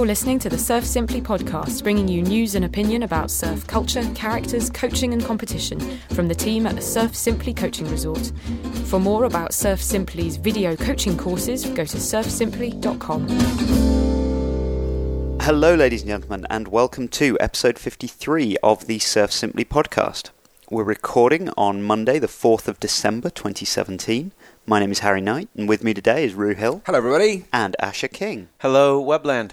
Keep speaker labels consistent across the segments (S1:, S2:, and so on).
S1: You're listening to the Surf Simply podcast, bringing you news and opinion about surf culture, characters, coaching, and competition from the team at the Surf Simply Coaching Resort. For more about Surf Simply's video coaching courses, go to surfsimply.com.
S2: Hello, ladies and gentlemen, and welcome to episode 53 of the Surf Simply podcast. We're recording on Monday, the 4th of December 2017. My name is Harry Knight, and with me today is Rue Hill.
S3: Hello, everybody.
S2: And Asher King.
S4: Hello, Webland.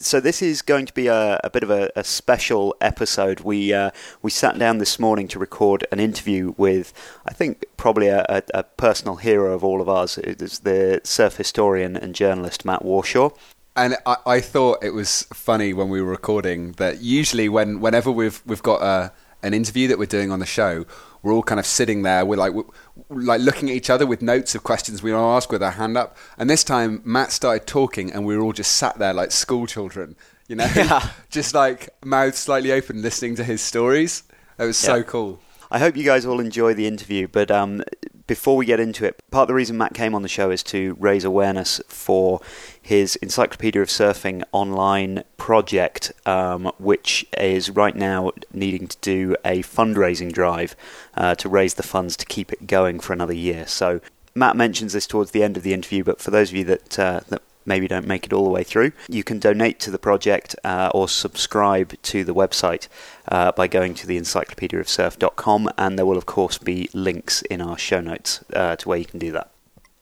S2: So this is going to be a, a bit of a, a, special episode. We uh, we sat down this morning to record an interview with, I think, probably a, a, personal hero of all of ours. It is the surf historian and journalist Matt Warshaw.
S3: And I, I thought it was funny when we were recording that usually when whenever we've we've got a an interview that we're doing on the show, we're all kind of sitting there, we're like, we're, like looking at each other with notes of questions we want to ask with our hand up. And this time, Matt started talking, and we were all just sat there like school children, you know, yeah. just like mouth slightly open, listening to his stories. It was so cool.
S2: I hope you guys all enjoy the interview, but um, before we get into it, part of the reason Matt came on the show is to raise awareness for his Encyclopedia of Surfing online project, um, which is right now needing to do a fundraising drive uh, to raise the funds to keep it going for another year. So Matt mentions this towards the end of the interview, but for those of you that uh, that maybe don't make it all the way through, you can donate to the project uh, or subscribe to the website uh, by going to the encyclopediaofsurf.com, and there will, of course, be links in our show notes uh, to where you can do that.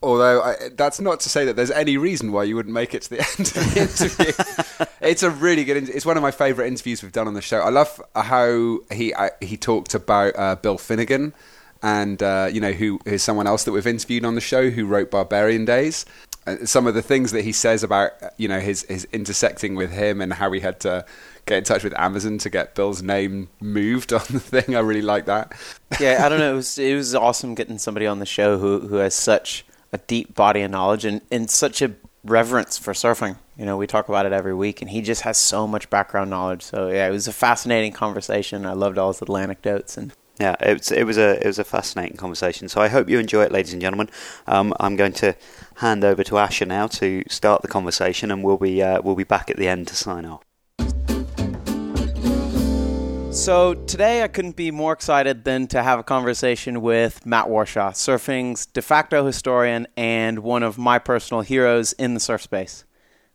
S3: Although I, that's not to say that there's any reason why you wouldn't make it to the end of the interview. it's a really good. It's one of my favourite interviews we've done on the show. I love how he he talked about uh, Bill Finnegan, and uh, you know who is someone else that we've interviewed on the show who wrote Barbarian Days, some of the things that he says about you know his his intersecting with him and how he had to get in touch with Amazon to get Bill's name moved on the thing. I really like that.
S4: Yeah, I don't know. It was it was awesome getting somebody on the show who who has such a deep body of knowledge and, and such a reverence for surfing. You know, we talk about it every week, and he just has so much background knowledge. So yeah, it was a fascinating conversation. I loved all his little anecdotes and
S2: yeah, it was it was a it was a fascinating conversation. So I hope you enjoy it, ladies and gentlemen. Um, I'm going to hand over to Asher now to start the conversation, and we'll be uh, we'll be back at the end to sign off.
S4: So today I couldn't be more excited than to have a conversation with Matt Warshaw, surfing's de facto historian and one of my personal heroes in the surf space.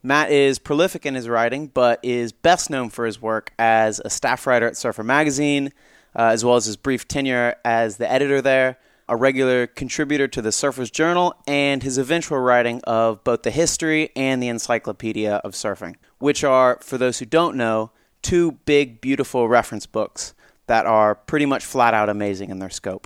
S4: Matt is prolific in his writing, but is best known for his work as a staff writer at Surfer Magazine uh, as well as his brief tenure as the editor there, a regular contributor to the Surfer's Journal, and his eventual writing of both the history and the Encyclopedia of Surfing, which are, for those who don't know, two big, beautiful reference books that are pretty much flat out amazing in their scope.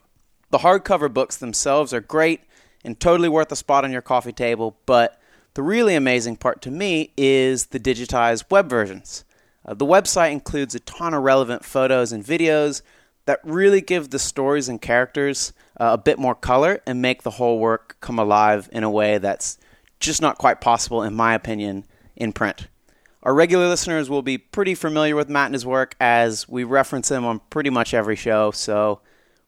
S4: The hardcover books themselves are great and totally worth a spot on your coffee table, but the really amazing part to me is the digitized web versions. Uh, the website includes a ton of relevant photos and videos that really give the stories and characters uh, a bit more color and make the whole work come alive in a way that's just not quite possible, in my opinion, in print. Our regular listeners will be pretty familiar with Matt and his work as we reference him on pretty much every show. So,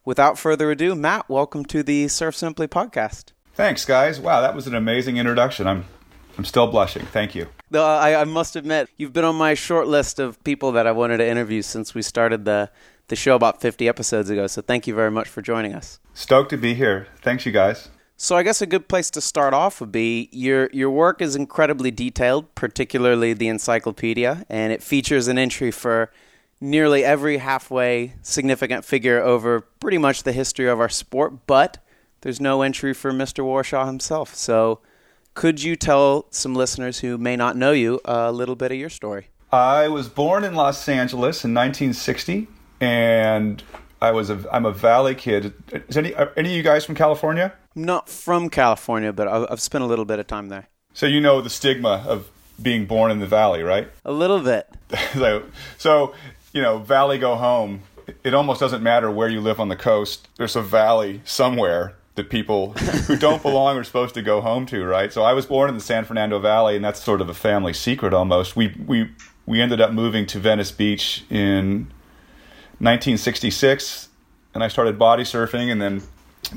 S4: without further ado, Matt, welcome to the Surf Simply podcast.
S5: Thanks, guys. Wow, that was an amazing introduction. I'm I'm still blushing. Thank you.
S4: Uh, I, I must admit, you've been on my short list of people that I wanted to interview since we started the the show about 50 episodes ago. So thank you very much for joining us.
S5: Stoked to be here. Thanks, you guys.
S4: So I guess a good place to start off would be your your work is incredibly detailed, particularly the encyclopedia, and it features an entry for nearly every halfway significant figure over pretty much the history of our sport, but there's no entry for Mr. Warshaw himself. So could you tell some listeners who may not know you a little bit of your story?
S5: I was born in Los Angeles in 1960 and I was a I'm a Valley kid. Is any any of you guys from California?
S4: Not from California, but I've spent a little bit of time there.
S5: So you know the stigma of being born in the Valley, right?
S4: A little bit.
S5: so, so you know, Valley go home. It almost doesn't matter where you live on the coast. There's a valley somewhere that people who don't belong are supposed to go home to, right? So I was born in the San Fernando Valley, and that's sort of a family secret almost. We we we ended up moving to Venice Beach in 1966, and I started body surfing and then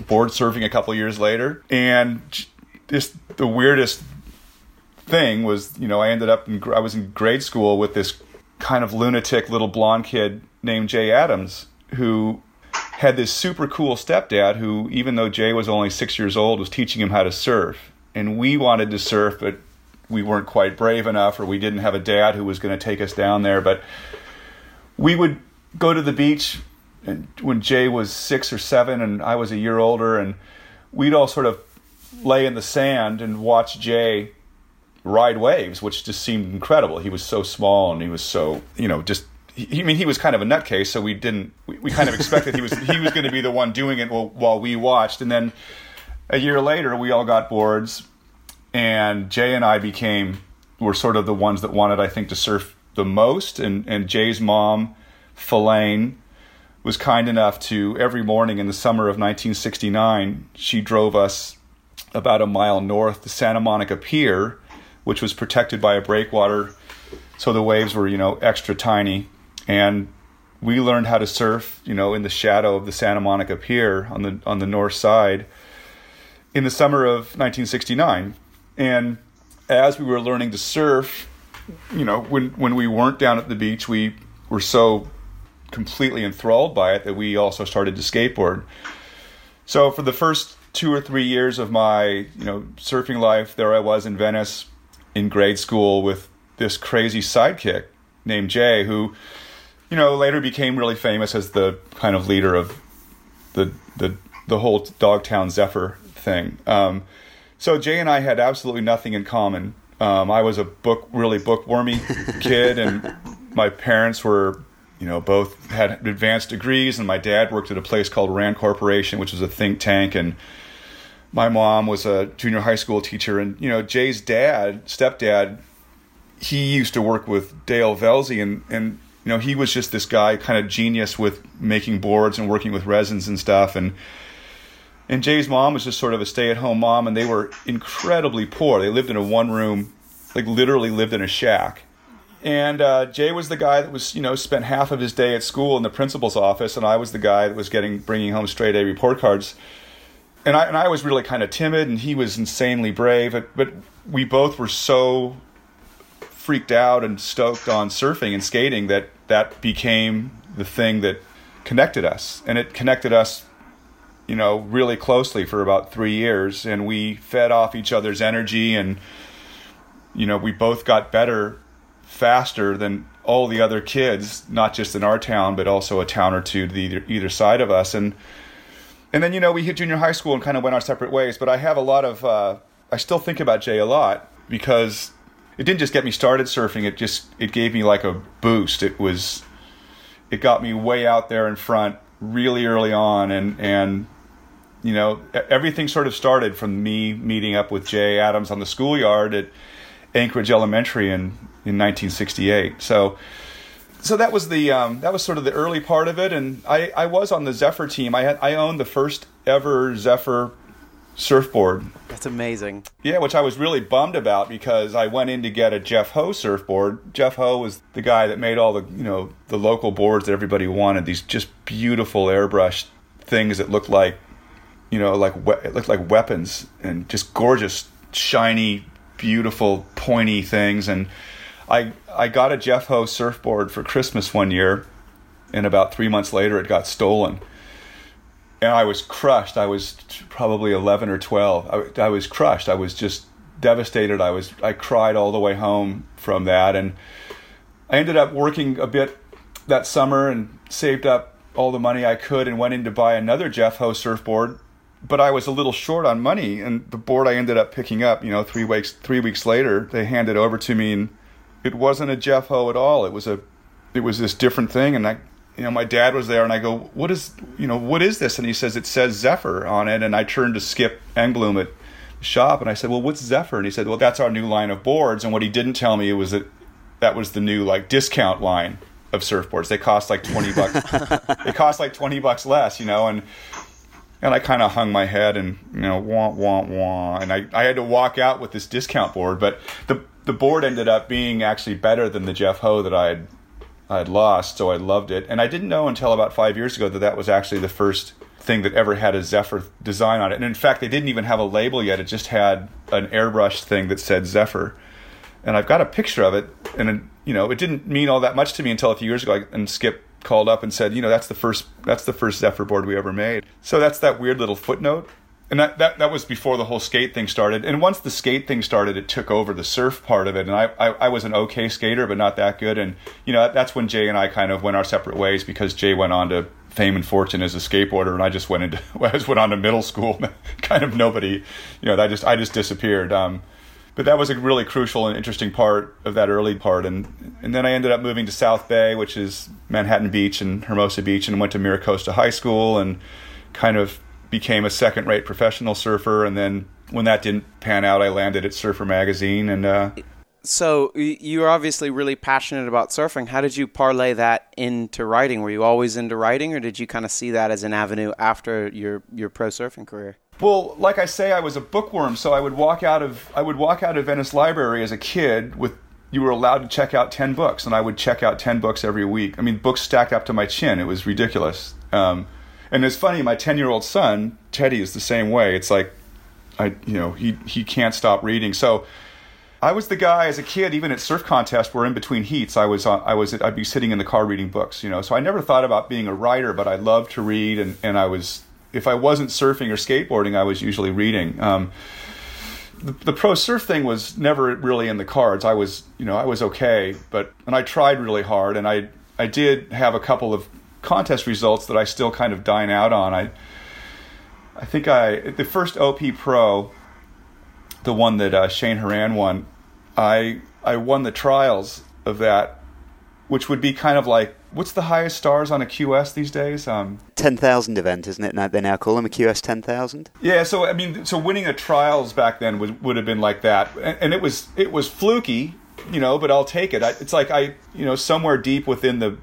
S5: board surfing a couple years later. And just the weirdest thing was, you know, I ended up in, I was in grade school with this kind of lunatic little blonde kid named Jay Adams who had this super cool stepdad who, even though Jay was only six years old, was teaching him how to surf. And we wanted to surf, but we weren't quite brave enough, or we didn't have a dad who was going to take us down there. But we would go to the beach and when Jay was six or seven, and I was a year older, and we'd all sort of lay in the sand and watch Jay ride waves, which just seemed incredible. He was so small and he was so, you know, just. He, I mean, he was kind of a nutcase, so we didn't. We, we kind of expected he was he was going to be the one doing it while, while we watched, and then a year later, we all got boards, and Jay and I became were sort of the ones that wanted, I think, to surf the most. And and Jay's mom, Felane, was kind enough to every morning in the summer of 1969, she drove us about a mile north to Santa Monica Pier, which was protected by a breakwater, so the waves were you know extra tiny, and we learned how to surf you know in the shadow of the Santa Monica Pier on the on the north side in the summer of 1969, and as we were learning to surf, you know when when we weren't down at the beach, we were so completely enthralled by it that we also started to skateboard. So for the first two or three years of my you know surfing life, there I was in Venice in grade school with this crazy sidekick named Jay, who you know later became really famous as the kind of leader of the the the whole Dogtown Zephyr thing. Um, so Jay and I had absolutely nothing in common. Um, I was a book really bookwormy kid, and my parents were you know, both had advanced degrees, and my dad worked at a place called Rand Corporation, which was a think tank, and my mom was a junior high school teacher. And you know, Jay's dad, stepdad, he used to work with Dale Velzy, and and you know, he was just this guy, kind of genius with making boards and working with resins and stuff, and. And Jay's mom was just sort of a stay-at-home mom, and they were incredibly poor. They lived in a one-room, like literally lived in a shack and uh, Jay was the guy that was, you know, spent half of his day at school in the principal's office, and I was the guy that was getting bringing home straight A report cards. And I and I was really kind of timid, and he was insanely brave. But, but we both were so freaked out and stoked on surfing and skating that that became the thing that connected us, and it connected us, you know, really closely for about three years. And we fed off each other's energy, and you know, we both got better faster than all the other kids, not just in our town, but also a town or two to either, either side of us. And and then you know we hit junior high school and kind of went our separate ways. But I have a lot of uh, I still think about Jay a lot because it didn't just get me started surfing. It just it gave me like a boost. It was it got me way out there in front really early on, and and you know everything sort of started from me meeting up with Jay Adams on the schoolyard at Anchorage Elementary in in 1968. So so that was the um, that was sort of the early part of it, and I, I was on the Zephyr team. I had I owned the first ever Zephyr surfboard.
S4: That's amazing.
S5: Yeah, which I was really bummed about because I went in to get a Jeff Ho surfboard. Jeff Ho was the guy that made all the you know the local boards that everybody wanted. These just beautiful airbrushed things that looked like you know like it looked like weapons and just gorgeous, shiny, beautiful, pointy things and I I got a Jeff Ho surfboard for Christmas one year, and about three months later, it got stolen. And I was crushed. I was probably eleven or twelve. I, I was crushed. I was just devastated. I was I cried all the way home from that, and I ended up working a bit that summer and saved up all the money I could and went in to buy another Jeff Ho surfboard. But I was a little short on money, and the board I ended up picking up, you know, three weeks three weeks later, they handed over to me and it wasn't a Jeff Ho at all. It was a, it was this different thing. And I, you know, my dad was there, and I go, "What is, you know, what is this?" And he says, "It says Zephyr on it." And I turned to Skip Engblom at the shop, and I said, "Well, what's Zephyr?" And he said, "Well, that's our new line of boards." And what he didn't tell me was that that was the new like discount line of surfboards. They cost like twenty bucks. they cost like twenty bucks less, you know, and. And I kind of hung my head and you know wah wah wah, and I, I had to walk out with this discount board. But the the board ended up being actually better than the Jeff Ho that I had I had lost, so I loved it. And I didn't know until about five years ago that that was actually the first thing that ever had a Zephyr design on it. And in fact, they didn't even have a label yet; it just had an airbrush thing that said Zephyr. and I've got a picture of it, and you know, it didn't mean all that much to me until a few years ago. And Skip called up and said, you know, that's the first that's the first Zephyr board we ever made. So that's that weird little footnote. And that, that, that was before the whole skate thing started. And once the skate thing started, it took over the surf part of it. And I, I, I was an okay skater, but not that good. And, you know, that, that's when Jay and I kind of went our separate ways because Jay went on to fame and fortune as a skateboarder, and I just went into I just went on to middle school. kind of nobody, you know, I just I just disappeared. Um, but that was a really crucial and interesting part of that early part, and and then I ended up moving to South Bay, which is Manhattan Beach and Hermosa Beach, and went to Mira Costa High School, and kind of became a second-rate professional surfer. And then when that didn't pan out, I landed at Surfer Magazine, and uh,
S4: so you're obviously really passionate about surfing. How did you parlay that into writing? Were you always into writing, or did you kind of see that as an avenue after your your pro surfing career?
S5: Well, like I say, I was a bookworm, so I would walk out of I would walk out of Venice Library as a kid with you were allowed to check out ten books, and I would check out ten books every week. I mean, books stacked up to my chin. It was ridiculous. Um, and it's funny, my ten year old son Teddy is the same way. It's like I you know he he can't stop reading. So I was the guy as a kid, even at surf contests, where in between heats, I was on, I was I'd be sitting in the car reading books, you know. So I never thought about being a writer, but I loved to read, and and I was if I wasn't surfing or skateboarding, I was usually reading. Um, the, the, pro surf thing was never really in the cards. I was you know I was okay, but and I tried really hard, and I I did have a couple of contest results that I still kind of dine out on. I I think I the first OP Pro the one that uh, Cheyne Horan won, I I won the trials of that, which would be kind of like what's the highest stars on a QS these days? Um,
S2: ten thousand event, isn't it? Now they now call them a QS ten thousand.
S5: Yeah, so I mean, so winning a trials back then would would have been like that, and, and it was it was fluky, you know, but I'll take it. I, it's like I you know somewhere deep within the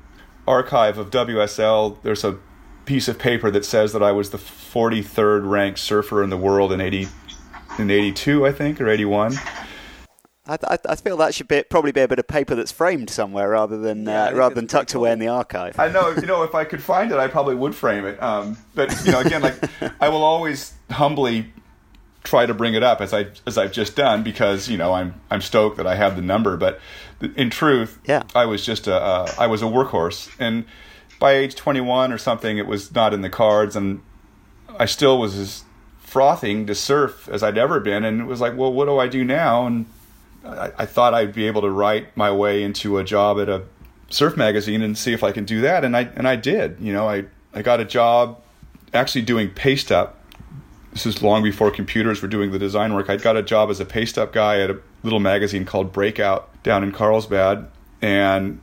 S5: archive of WSL, there's a piece of paper that says that I was the 43rd ranked surfer in the world in 80 in '82, I think, or '81.
S2: I, I, I, feel that should be, probably be a bit of paper that's framed somewhere rather than yeah, uh, rather than tucked away in the archive.
S5: I know, you know, if I could find it, I probably would frame it. Um, but you know, again, like I will always humbly try to bring it up as I as I've just done because you know I'm I'm stoked that I have the number. But in truth,
S2: yeah,
S5: I was just a uh, I was a workhorse, and by age 21 or something, it was not in the cards, and I still was as frothing to surf as I'd ever been, and it was like, well, what do I do now? And I, I thought I'd be able to write my way into a job at a surf magazine and see if I can do that, and I and I did. You know, I I got a job actually doing paste up. This is long before computers were doing the design work. I got a job as a paste up guy at a little magazine called Breakout down in Carlsbad, and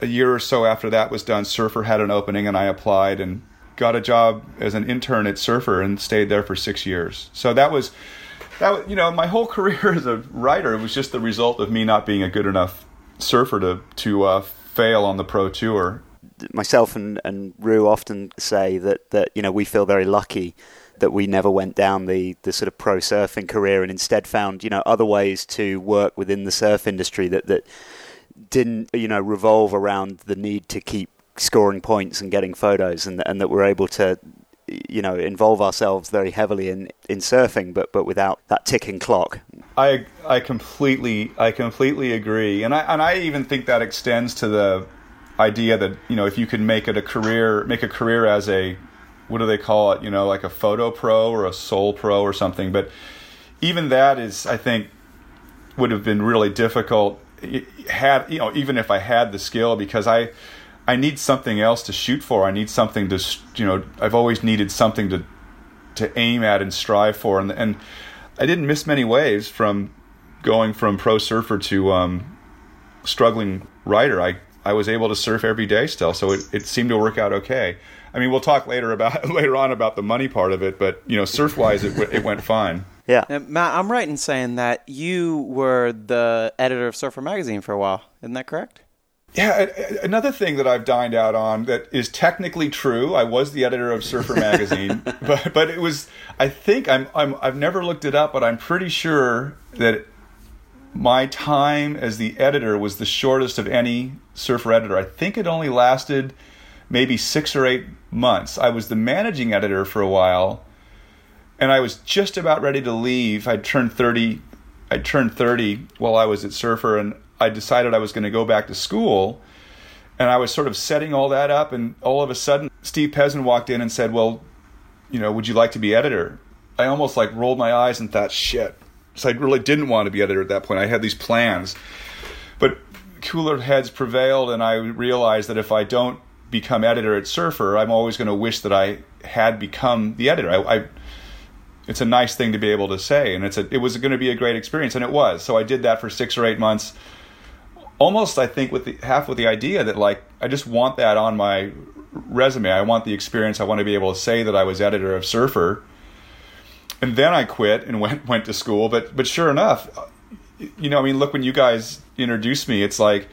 S5: a year or so after that was done, Surfer had an opening, and I applied and got a job as an intern at Surfer and stayed there for six years. So that was that you know my whole career as a writer was just the result of me not being a good enough surfer to to uh, fail on the pro tour.
S2: Myself and and Rue often say that that you know we feel very lucky that we never went down the, the sort of pro surfing career and instead found you know other ways to work within the surf industry that that didn't you know revolve around the need to keep scoring points and getting photos, and and that we're able to you know involve ourselves very heavily in in surfing but but without that ticking clock.
S5: I i completely i completely agree. And i and i even think that extends to the idea that you know if you can make it a career make a career as a what do they call it you know like a photo pro or a soul pro or something but even that is i think would have been really difficult had you know even if i had the skill because i I need something else to shoot for. I need something to, you know, I've always needed something to to aim at and strive for. And and I didn't miss many waves from going from pro surfer to um, struggling writer. I I was able to surf every day still, so it, it seemed to work out okay. I mean, we'll talk later about later on about the money part of it, but you know, surf wise, it it went fine.
S2: Yeah,
S4: Matt, I'm right in saying that you were the editor of Surfer Magazine for a while. Isn't that correct?
S5: Yeah, another thing that I've dined out on that is technically true. I was the editor of Surfer magazine, but but it was. I think I'm, I'm I've never looked it up, but I'm pretty sure that my time as the editor was the shortest of any surfer editor. I think it only lasted maybe six or eight months. I was the managing editor for a while, and I was just about ready to leave. I'd turned thirty I turned 30 while I was at Surfer, and I decided I was going to go back to school. And I was sort of setting all that up, and all of a sudden, Steve Pezman walked in and said, "Well, you know, would you like to be editor?" I almost like rolled my eyes and thought, "Shit." So I really didn't want to be editor at that point. I had these plans, but cooler heads prevailed, and I realized that if I don't become editor at Surfer, I'm always going to wish that I had become the editor. I, I it's a nice thing to be able to say, and it's a, it was going to be a great experience, and it was. So I did that for six or eight months, almost I think with the, half with the idea that like I just want that on my resume. I want the experience. I want to be able to say that I was editor of Surfer, and then I quit and went went to school. But but sure enough, you know, I mean, look when you guys introduced me, it's like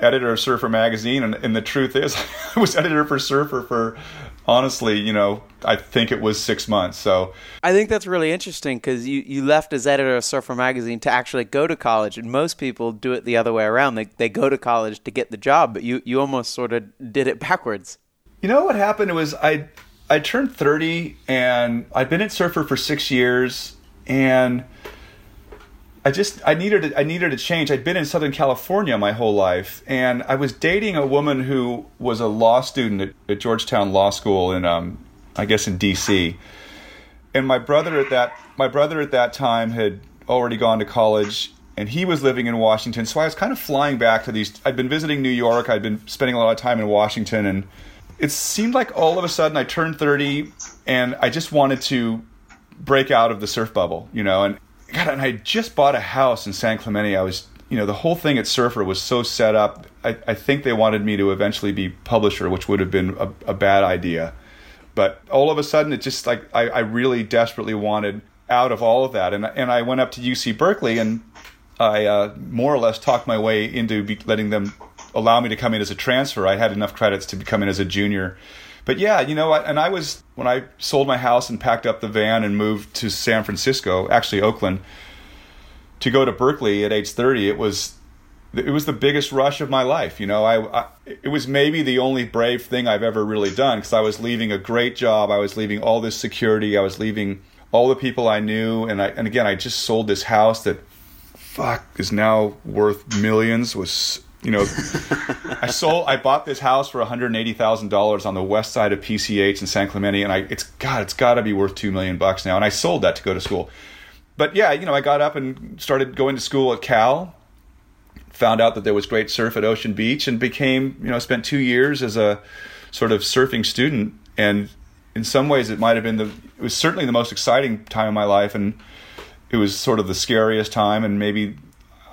S5: editor of Surfer magazine, and, and the truth is, I was editor for Surfer for honestly, you know, I think it was six months. So
S4: I think that's really interesting because you, you left as editor of Surfer magazine to actually go to college, and most people do it the other way around. They they go to college to get the job, but you you almost sort of did it backwards.
S5: You know what happened was I I turned thirty and I'd been at Surfer for six years and I just I needed I needed a change. I'd been in Southern California my whole life, and I was dating a woman who was a law student at, at Georgetown Law School in um, I guess in D.C. And my brother at that my brother at that time had already gone to college, and he was living in Washington. So I was kind of flying back to these. I'd been visiting New York. I'd been spending a lot of time in Washington, and it seemed like all of a sudden I turned thirty, and I just wanted to break out of the surf bubble, you know, and God, and I just bought a house in San Clemente. I was, you know, the whole thing at Surfer was so set up. I, I think they wanted me to eventually be publisher, which would have been a, a bad idea. But all of a sudden, it just like I, I really desperately wanted out of all of that, and and I went up to UC Berkeley and I uh, more or less talked my way into be, letting them allow me to come in as a transfer. I had enough credits to come in as a junior but yeah, you know, and I was when I sold my house and packed up the van and moved to San Francisco, actually Oakland, to go to Berkeley at age 30. It was it was the biggest rush of my life. You know, I, I it was maybe the only brave thing I've ever really done because I was leaving a great job. I was leaving all this security. I was leaving all the people I knew, and I and again, I just sold this house that fuck is now worth millions. Was you know, I sold, I bought this house for one hundred eighty thousand dollars on the west side of PCH in San Clemente, and I, it's God, it's got to be worth two million bucks now. And I sold that to go to school. But yeah, you know, I got up and started going to school at Cal. Found out that there was great surf at Ocean Beach, and became, you know, spent two years as a sort of surfing student. And in some ways, it might have been the, it was certainly the most exciting time of my life, and it was sort of the scariest time, and maybe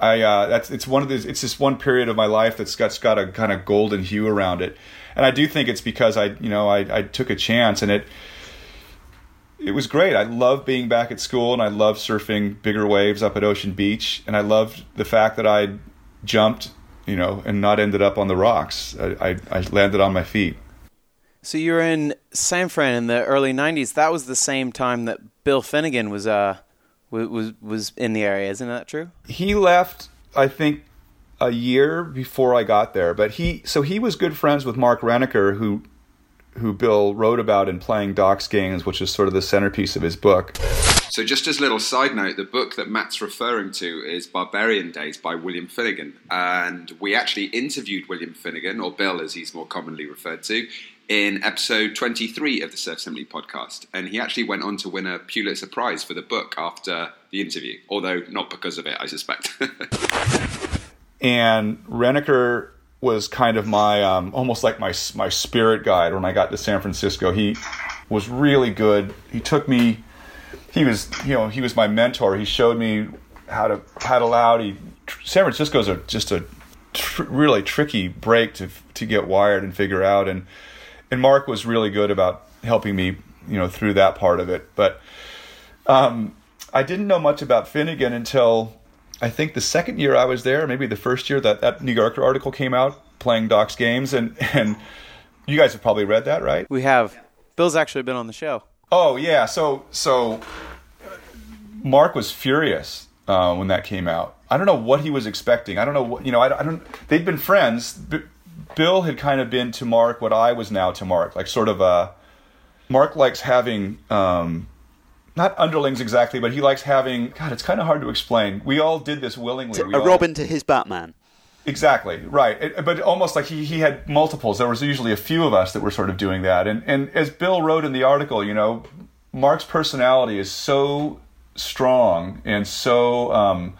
S5: I uh, that's it's one of these. It's this one period of my life that's got, got a kind of golden hue around it, and I do think it's because I you know I, I took a chance and it it was great. I love being back at school and I love surfing bigger waves up at Ocean Beach, and I loved the fact that I jumped you know and not ended up on the rocks. I, I, I landed on my feet.
S4: So you were in San Fran in the early '90s. That was the same time that Bill Finnegan was uh was was in the area. Isn't that true?
S5: He left, I think, a year before I got there. But he, so he was good friends with Mark Renneker, who who Bill wrote about in Playing Doc's Games, which is sort of the centerpiece of his book.
S3: So, just as a little side note, the book that Matt's referring to is Barbarian Days by William Finnegan. And we actually interviewed William Finnegan, or Bill as he's more commonly referred to, in episode 23 of the Surf Simply podcast. And he actually went on to win a Pulitzer Prize for the book after the interview, although not because of it, I suspect.
S5: and Renneker was kind of my, um, almost like my, my spirit guide when I got to San Francisco. He was really good. He took me, he was, you know, he was my mentor. He showed me how to paddle out. He, San Francisco's a, just a tr- really tricky break to, to get wired and figure out. And, and Mark was really good about helping me, you know, through that part of it. But um, I didn't know much about Finnegan until I think the second year I was there, maybe the first year that that New Yorker article came out, playing Doc's games, and and you guys have probably read that, right?
S4: We have. Bill's actually been on the show.
S5: Oh yeah, so so Mark was furious uh, when that came out. I don't know what he was expecting. I don't know what you know. I, I don't. They'd been friends. Bill had kind of been to Mark what I was now to Mark, like sort of a. Mark likes having um, not underlings exactly, but he likes having. God, it's kind of hard to explain. We all did this willingly. We
S2: a
S5: all-
S2: Robin to his Batman.
S5: Exactly right, It- but almost like he, he had multiples. There was usually a few of us that were sort of doing that, and and as Bill wrote in the article, you know, Mark's personality is so strong and so um,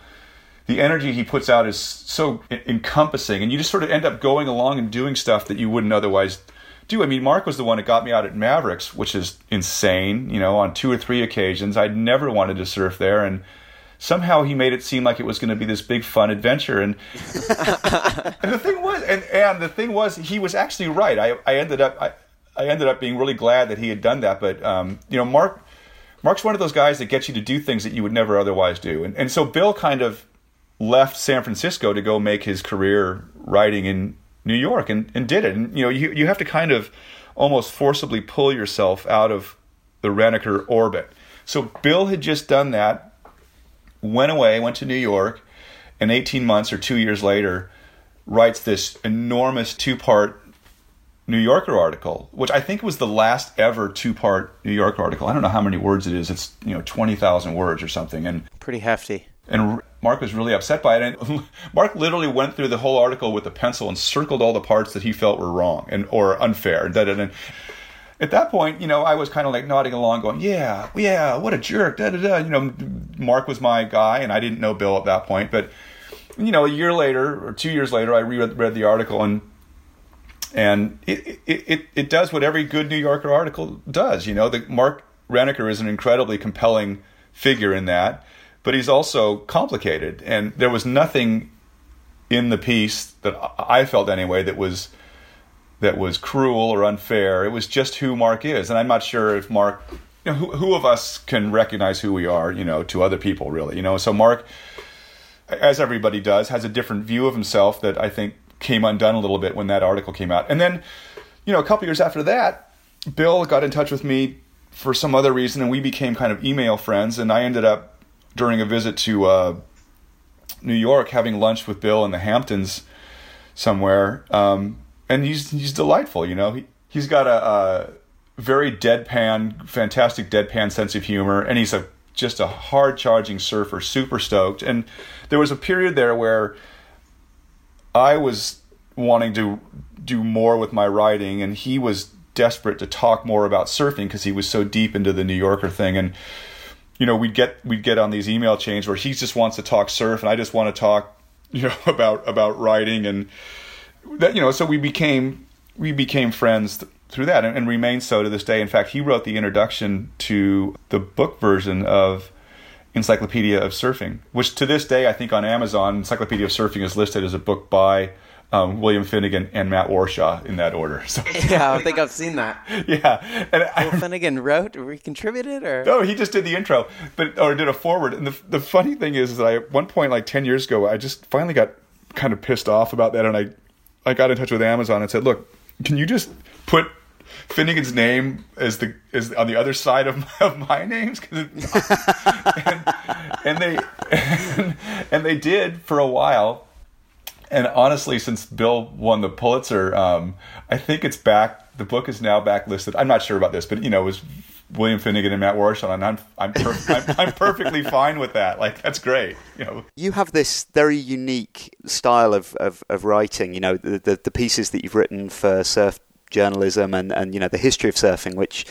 S5: the energy he puts out is so encompassing, and you just sort of end up going along and doing stuff that you wouldn't otherwise do. I mean, Mark was the one that got me out at Mavericks, which is insane. You know, on two or three occasions, I'd never wanted to surf there, and somehow he made it seem like it was going to be this big fun adventure and and the thing was and, and the thing was he was actually right i, I ended up I, I ended up being really glad that he had done that but um, you know mark mark's one of those guys that gets you to do things that you would never otherwise do and, and so bill kind of left san francisco to go make his career writing in new york and, and did it and you know you, you have to kind of almost forcibly pull yourself out of the Renneker orbit so bill had just done that went away, went to New York, and 18 months or two years later, writes this enormous two part New Yorker article, which I think was the last ever two part New Yorker article. I don't know how many words it is. It's you know 20,000 words or something, and
S4: Pretty hefty.
S5: and Mark was really upset by it. And Mark literally went through the whole article with a pencil and circled all the parts that he felt were wrong and or unfair. And, at that point, you know, I was kind of like nodding along, going, "Yeah, yeah, what a jerk." Da, da, da. You know, Mark was my guy, and I didn't know Bill at that point. But you know, a year later or two years later, I reread read the article and. And it, it, it, it does what every good New Yorker article does. You know, the, Mark Renneker is an incredibly compelling figure in that, but he's also complicated. And there was nothing in the piece that I felt anyway that was that was cruel or unfair. It was just who Mark is, and I'm not sure if Mark, you know, who, who of us can recognize who we are, you know, to other people, really, you know. So Mark, as everybody does, has a different view of himself that I think came undone a little bit when that article came out, and then, you know, a couple years after that, Bill got in touch with me for some other reason, and we became kind of email friends, and I ended up during a visit to uh, New York having lunch with Bill in the Hamptons somewhere. Um, and he's he's delightful. You know, he he's got a, a very deadpan, fantastic deadpan sense of humor, and he's a just a hard charging surfer, super stoked. And there was a period there where I was wanting to do more with my writing, and he was desperate to talk more about surfing because he was so deep into the New Yorker thing and you know we'd get we'd get on these email chains where he just wants to talk surf and I just want to talk you know about about writing and that you know so we became we became friends th- through that and, and remain so to this day. In fact he wrote the introduction to the book version of encyclopedia of surfing which to this day i think on amazon encyclopedia of surfing is listed as a book by um, william finnegan and matt warshaw in that order so
S4: Yeah, I think I've seen that.
S5: yeah and I,
S4: Will Finnegan wrote or he contributed or
S5: no, he just did the intro, but or did a forward. And the the funny thing is, is that I at one point, like ten years ago, I just finally got kind of pissed off about that, and I I got in touch with Amazon and said, look, can you just put Finnegan's name as the is on the other side of, of my names? 'Cause it, and, and they and, and they did for a while. And honestly, since Bill won the Pulitzer, um, I think it's back. The book is now backlisted. I'm not sure about this, but you know, it was William Finnegan and Matt Warshaw, and I'm I'm, per- I'm I'm perfectly fine with that. Like that's great. You know,
S2: You have this very unique style of, of, of writing, you know, the, the, the pieces that you've written for surf journalism and, and, you know, the history of surfing, which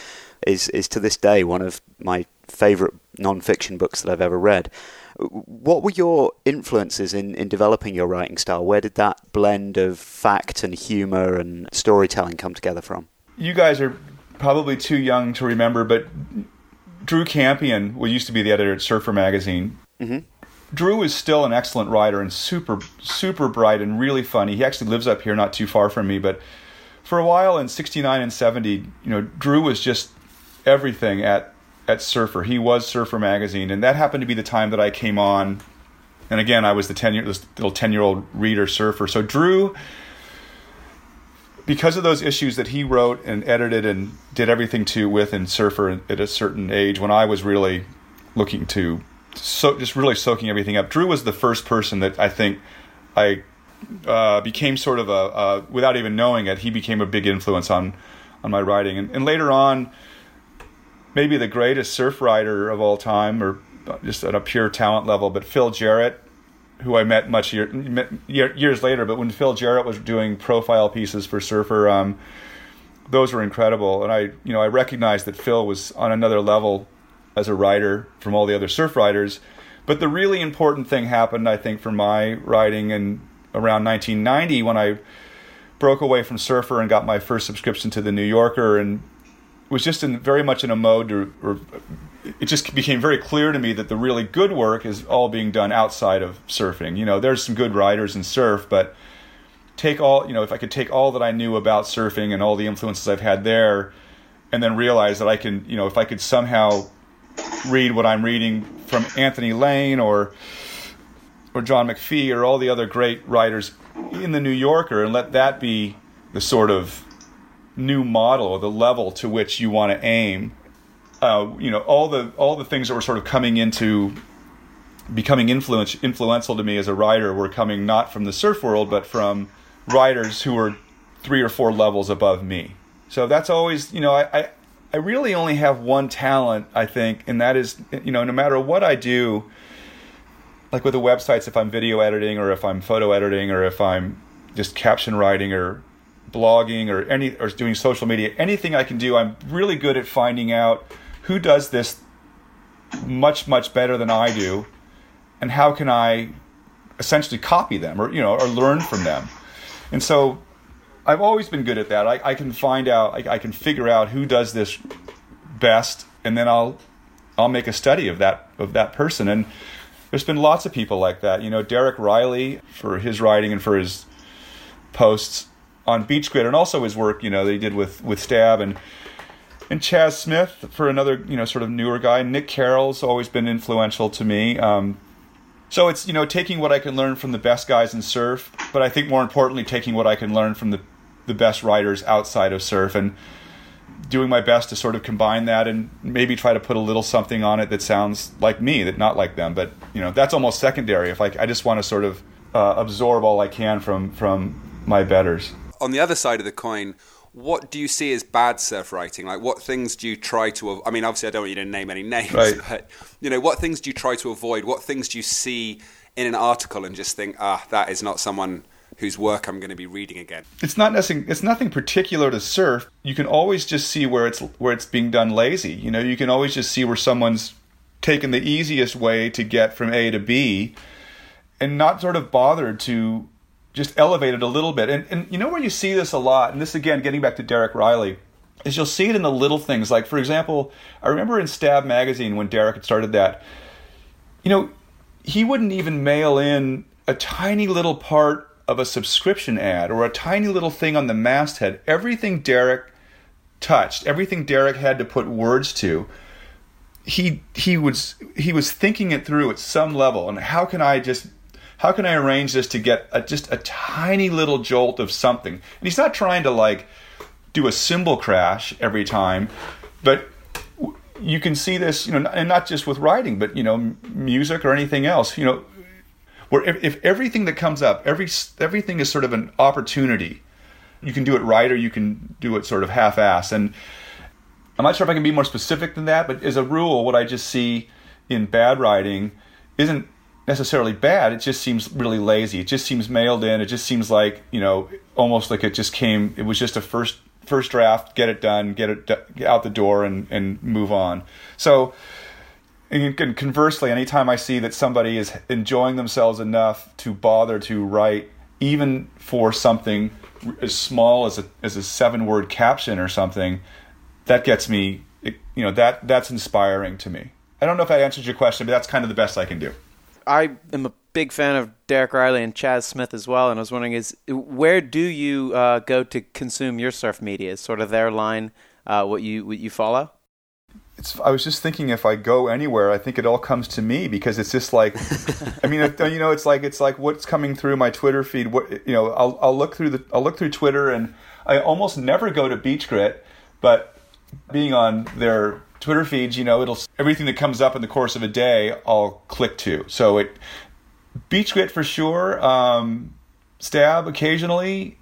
S2: is, is to this day one of my favourite non-fiction books that I've ever read. What were your influences in, in developing your writing style? Where did that blend of fact and humour and storytelling come together from?
S5: you guys are probably too young to remember, but Drew Campion, who used to be the editor at Surfer Magazine, mm-hmm. Drew is still an excellent writer and super, super bright and really funny. He actually lives up here, not too far from me. But for a while in '69 and '70, you know, Drew was just everything at at Surfer. He was Surfer Magazine, and that happened to be the time that I came on. And again, I was the ten year, this little ten year old reader surfer. So Drew because of those issues that he wrote and edited and did everything to with in Surfer at a certain age, when I was really looking to so just really soaking everything up, Drew was the first person that I think I uh, became sort of a uh, without even knowing it, he became a big influence on on my writing. And, and later on, maybe the greatest surf writer of all time, or just at a pure talent level, but Phil Jarrett, who I met much year, years later. But when Phil Jarrett was doing profile pieces for Surfer, um, those were incredible, and I, you know, I recognized that Phil was on another level as a writer from all the other surf writers. But the really important thing happened, I think, for my writing in around 1990 when I broke away from Surfer and got my first subscription to the New Yorker and was just in very much in a mode to, or it just became very clear to me that the really good work is all being done outside of surfing. You know, there's some good writers in surf, but take all, you know, if I could take all that I knew about surfing and all the influences I've had there and then realize that I can, you know, if I could somehow read what I'm reading from Anthony Lane or or John McPhee or all the other great writers in the New Yorker and let that be the sort of new model the level to which you want to aim. Uh, you know, all the all the things that were sort of coming into becoming influence, influential to me as a writer were coming not from the surf world, but from writers who were three or four levels above me. So that's always, you know, I, I, I really only have one talent, I think, and that is, you know, no matter what I do, like with the websites, if I'm video editing or if I'm photo editing or if I'm just caption writing or blogging or any or doing social media, anything I can do, I'm really good at finding out who does this much much better than I do, and how can I essentially copy them or you know or learn from them. And so I've always been good at that. I, I can find out, I, I can figure out who does this best, and then I'll I'll make a study of that of that person. And there's been lots of people like that. You know, Derek Rielly for his writing and for his posts on Beach Grit, and also his work. You know, that he did with with Stab and and Chas Smith for another you know sort of newer guy. Nick Carroll's always been influential to me. Um, so it's you know taking what I can learn from the best guys in surf, but I think more importantly taking what I can learn from the the best writers outside of surf and doing my best to sort of combine that and maybe try to put a little something on it that sounds like me, that not like them. But you know that's almost secondary. If I I just want to sort of uh, absorb all I can from from my betters.
S3: On the other side of the coin, what do you see as bad surf writing? Like, what things do you try to? I mean, obviously, I don't want you to name any names,
S5: right.
S3: but you know, what things do you try to avoid? What things do you see in an article and just think, ah, that is not someone whose work I'm going to be reading again?
S5: It's not nothing. It's nothing particular to surf. You can always just see where it's where it's being done lazy. You know, you can always just see where someone's taken the easiest way to get from A to B, and not sort of bothered to just elevated a little bit. And, and you know where you see this a lot, and this again, getting back to Derek Rielly, is you'll see it in the little things. Like, for example, I remember in Stab Magazine when Derek had started that, you know, he wouldn't even mail in a tiny little part of a subscription ad or a tiny little thing on the masthead. Everything Derek touched, everything Derek had to put words to, he he was he was thinking it through at some level. And how can I just how can I arrange this to get a, just a tiny little jolt of something? And he's not trying to like do a cymbal crash every time, but you can see this, you know, and not just with writing, but you know, music or anything else. You know, where if, if everything that comes up, every everything is sort of an opportunity. You can do it right, or you can do it sort of half-ass. And I'm not sure if I can be more specific than that, but as a rule, what I just see in bad writing isn't necessarily bad. It just seems really lazy. It just seems mailed in. It just seems like you know, almost like it just came. It was just a first first draft. Get it done. Get it out the door and and move on. So. And conversely, anytime I see that somebody is enjoying themselves enough to bother to write, even for something as small as a as a seven word caption or something, that gets me. You know that that's inspiring to me. I don't know if that answers your question, but that's kind of the best I can do.
S4: I am a big fan of Derek Rielly and Chas Smith as well, and I was wondering is where do you uh, go to consume your surf media? Is sort of their line uh, what you what you follow?
S5: It's, I was just thinking if I go anywhere, I think it all comes to me because it's just like, I mean, you know, it's like it's like what's coming through my Twitter feed. What you know, I'll I'll look through the I'll look through Twitter, and I almost never go to Beach Grit, but being on their Twitter feeds, you know, it'll everything that comes up in the course of a day, I'll click to. So it Beach Grit for sure, um, Stab occasionally.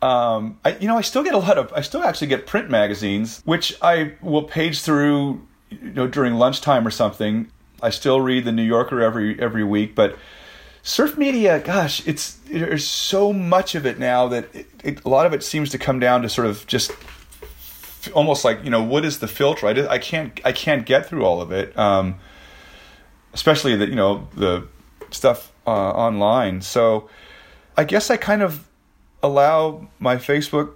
S5: Um, I, you know, I still get a lot of, I still actually get print magazines, which I will page through you know during lunchtime or something. I still read the New Yorker every every week, but surf media, gosh, it's there's so much of it now that it, it, a lot of it seems to come down to sort of just almost like you know what is the filter? I, I can't I can't get through all of it, um, especially the you know the stuff uh, online. So I guess I kind of allow my Facebook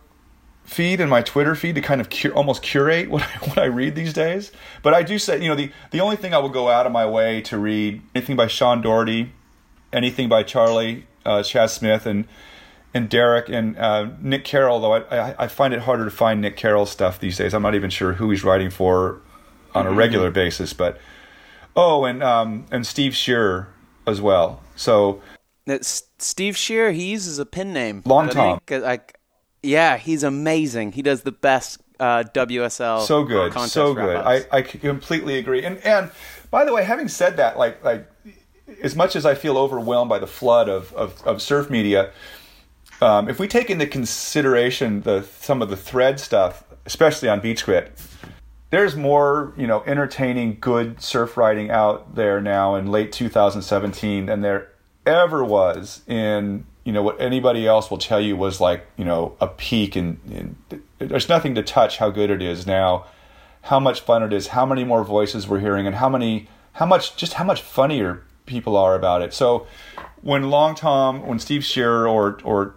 S5: feed and my Twitter feed to kind of cu- almost curate what I, what I read these days. But I do say, you know, the, the only thing I will go out of my way to read anything by Sean Doherty, anything by Charlie uh, Chas Smith, and and Derek and uh, Nick Carroll. Though I, I, I find it harder to find Nick Carroll stuff these days. I'm not even sure who he's writing for on a mm-hmm. regular basis. But oh, and um, and Steve Shearer as well. So.
S4: It's Steve Shearer, he uses a pen name.
S5: Long Tom.
S4: Like, yeah, he's amazing. He does the best uh, WSL.
S5: So good, so good. I, I completely agree. And and by the way, having said that, like like as much as I feel overwhelmed by the flood of of, of surf media, um, if we take into consideration the some of the thread stuff, especially on Beach Grit, there's more you know entertaining, good surf writing out there now in late 2017 than there ever was in you know what anybody else will tell you was like you know a peak and there's nothing to touch how good it is now how much fun it is how many more voices we're hearing and how many how much just how much funnier people are about it. So when long tom when steve shearer or or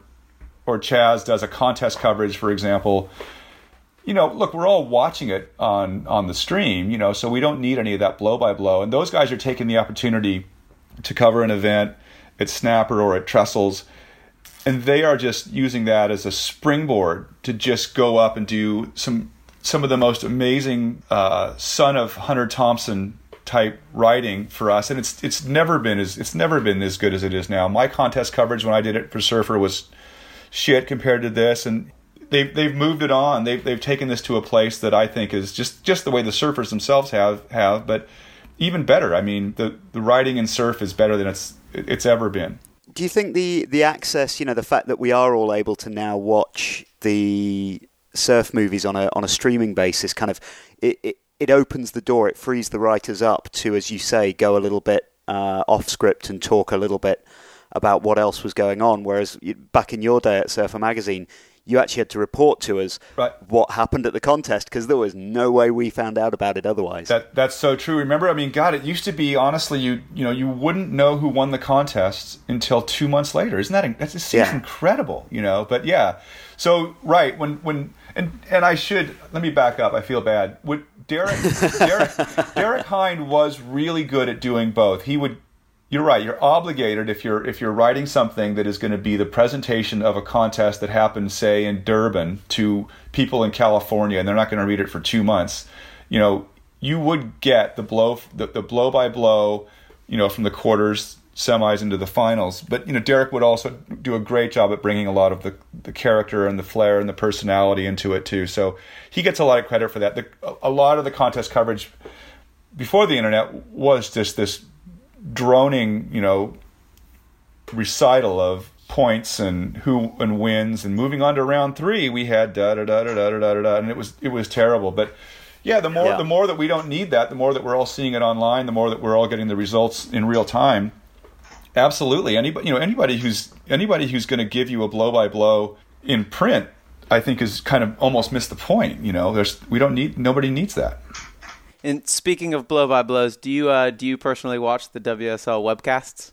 S5: or chas does a contest coverage for example you know look we're all watching it on on the stream you know so we don't need any of that blow by blow and those guys are taking the opportunity to cover an event at Snapper or at Trestles, and they are just using that as a springboard to just go up and do some some of the most amazing uh, son of Hunter Thompson type writing for us, and it's it's never been as it's never been as good as it is now. My contest coverage when I did it for Surfer was shit compared to this, and they've they've moved it on. They've they've taken this to a place that I think is just just the way the surfers themselves have have, but even better. I mean, the the writing in surf is better than it's it's ever been.
S2: Do you think the the access, you know, the fact that we are all able to now watch the surf movies on a on a streaming basis, kind of it, it, it opens the door, it frees the writers up to, as you say, go a little bit uh, off script and talk a little bit about what else was going on. Whereas back in your day at Surfer Magazine, you actually had to report to us right. what happened at the contest because there was no way we found out about it otherwise.
S5: That that's so true. Remember, I mean, God, it used to be honestly, you you know, you wouldn't know who won the contest until two months later. Isn't that that seems yeah. incredible? You know, but yeah. So right when when and and I should let me back up. I feel bad. Would Derek Derek Derek Hynd was really good at doing both. He would you're right. You're obligated if you're if you're writing something that is going to be the presentation of a contest that happens, say, in Durban to people in California, and they're not going to read it for two months. You know, you would get the blow the, the blow by blow, you know, from the quarters, semis into the finals. But you know, Derek would also do a great job at bringing a lot of the the character and the flair and the personality into it too. So he gets a lot of credit for that. The, a lot of the contest coverage before the internet was just this droning, you know, recital of points and who and wins and moving on to round three we had da da da da da da da da and it was it was terrible. But yeah the more yeah. the more that we don't need that the more that we're all seeing it online the more that we're all getting the results in real time absolutely. Anybody you know anybody who's anybody who's going to give you a blow by blow in print i think is kind of almost missed the point you know? There's we don't need nobody needs that
S4: and speaking of blow by blows, do you uh, do you personally watch the WSL webcasts?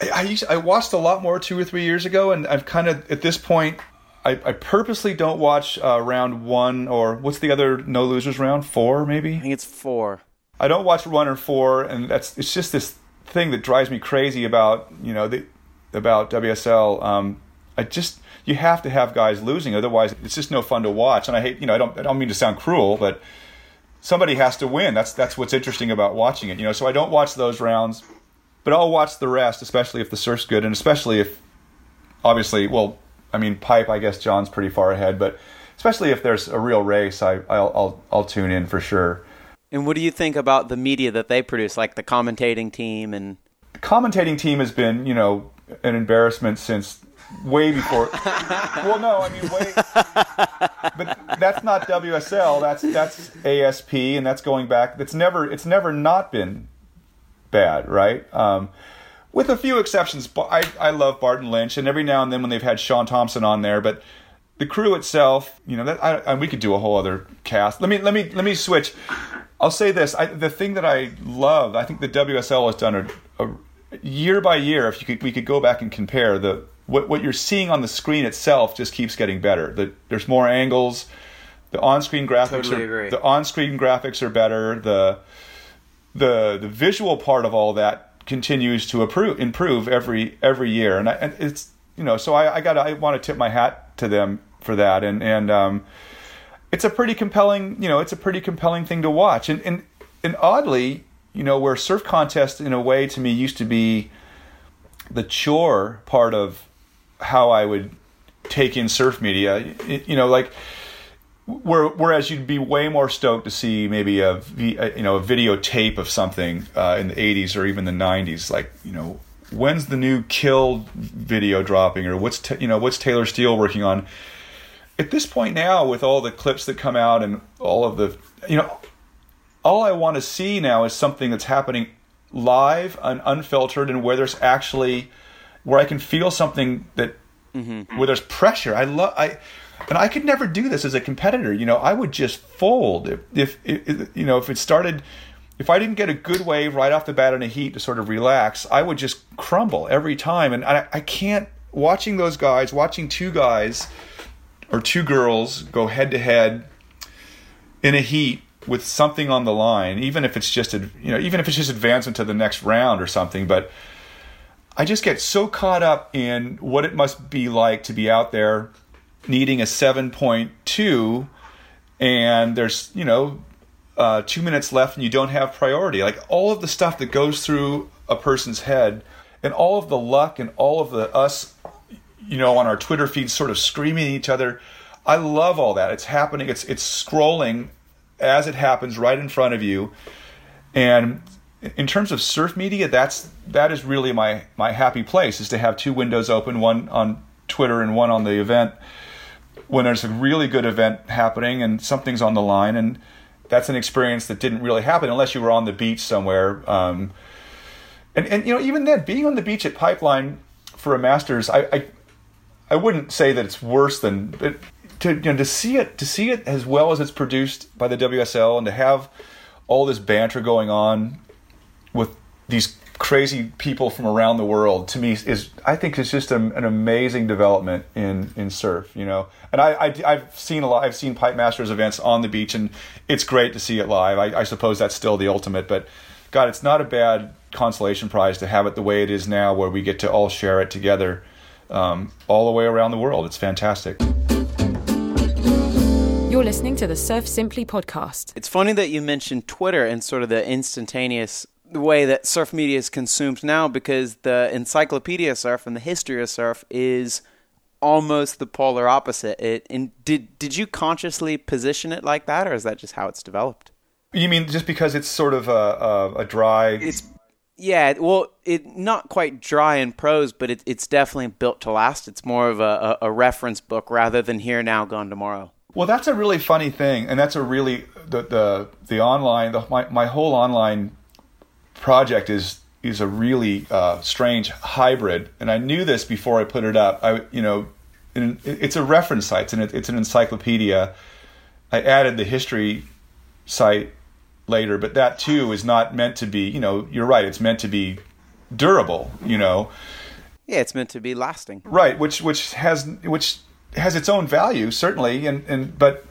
S5: I, I, used, I watched a lot more two or three years ago, and I've kind of at this point I, I, purposely don't watch uh, round one or what's the other no losers round four maybe.
S4: I think it's four.
S5: I don't watch one or four, and that's it's just this thing that drives me crazy about you know the about WSL. Um, I just you have to have guys losing, otherwise it's just no fun to watch. And I hate you know I don't I don't mean to sound cruel, but somebody has to win. That's that's what's interesting about watching it. You know, so I don't watch those rounds, but I'll watch the rest, especially if the surf's good, and especially if, obviously, well, I mean, pipe. I guess John's pretty far ahead, but especially if there's a real race, I I'll I'll, I'll tune in for sure.
S4: And what do you think about the media that they produce, like the commentating team and?
S5: The commentating team has been, you know, an embarrassment since way before. well, no, I mean, way. But that's not WSL. That's that's ASP, and that's going back. That's never it's never not been bad, right? Um, with a few exceptions. I I love Barton Lynch, and every now and then when they've had Shaun Tomson on there, but the crew itself, you know, that I, I, we could do a whole other cast. Let me let me let me switch. I'll say this: I, the thing that I love, I think the WSL has done a, a year by year. If you could, we could go back and compare the what what you're seeing on the screen itself just keeps getting better. The, there's more angles. The on-screen graphics
S4: Totally
S5: are
S4: agree.
S5: the on-screen graphics are better. The the the visual part of all that continues to improve improve every every year, and, I, and it's you know so I, I got I want to tip my hat to them for that, and and um, it's a pretty compelling you know it's a pretty compelling thing to watch, and and and oddly you know where surf contest in a way to me used to be the chore part of how I would take in surf media, you know like where, whereas you'd be way more stoked to see maybe a you know a videotape of something uh, in the 80s or even the 90s like you know when's the new kill video dropping or what's you know what's Taylor Steele working on? At this point now with all the clips that come out and all of the you know all I want to see now is something that's happening live and unfiltered and where there's actually where I can feel something that mm-hmm. where there's pressure. I love I and I could never do this as a competitor. You know, I would just fold if, if, if you know if it started. If I didn't get a good wave right off the bat in a heat to sort of relax, I would just crumble every time. And I, I can't watching those guys, watching two guys or two girls go head to head in a heat with something on the line, even if it's just a, you know, even if it's just advancement to the next round or something. But I just get so caught up in what it must be like to be out there needing a 7.2 and there's, you know, uh, two minutes left and you don't have priority. Like all of the stuff that goes through a person's head and all of the luck and all of the us, you know, on our Twitter feeds sort of screaming at each other. I love all that. It's happening. It's it's scrolling as it happens right in front of you. And in terms of surf media, that's that is really my my happy place is to have two windows open, one on Twitter and one on the event. When there's a really good event happening and something's on the line, and that's an experience that didn't really happen unless you were on the beach somewhere. Um, and and you know even then, being on the beach at Pipeline for a Masters, I I, I wouldn't say that it's worse than to you know to see it to see it as well as it's produced by the WSL and to have all this banter going on these crazy people from around the world to me is I think is just a, an amazing development in in surf you know? And I, I have seen a lot I've seen Pipe Masters events on the beach and it's great to see it live. I, I suppose that's still the ultimate but God it's not a bad consolation prize to have it the way it is now where we get to all share it together um, all the way around the world. It's fantastic.
S1: You're listening to the Surf Simply podcast.
S4: It's funny that you mentioned Twitter and sort of the instantaneous the way that surf media is consumed now because the encyclopedia surf and the history of surf is almost the polar opposite. It and did did you consciously position it like that or is that just how it's developed?
S5: you mean just because it's sort of a, a, a dry
S4: It's yeah, well, it not quite dry in prose, but it, it's definitely built to last. It's more of a, a, a reference book rather than here now, gone tomorrow.
S5: Well, that's a really funny thing, and that's a really the the the online the, my my whole online project is is a really uh, strange hybrid, and I knew this before I put it up. I you know, it's a reference site, and it, it's an encyclopedia. I added the history site later, but that too is not meant to be. You know, you're right. It's meant to be durable. You know,
S4: Yeah, it's meant to be lasting.
S5: right which which has which has its own value certainly and and but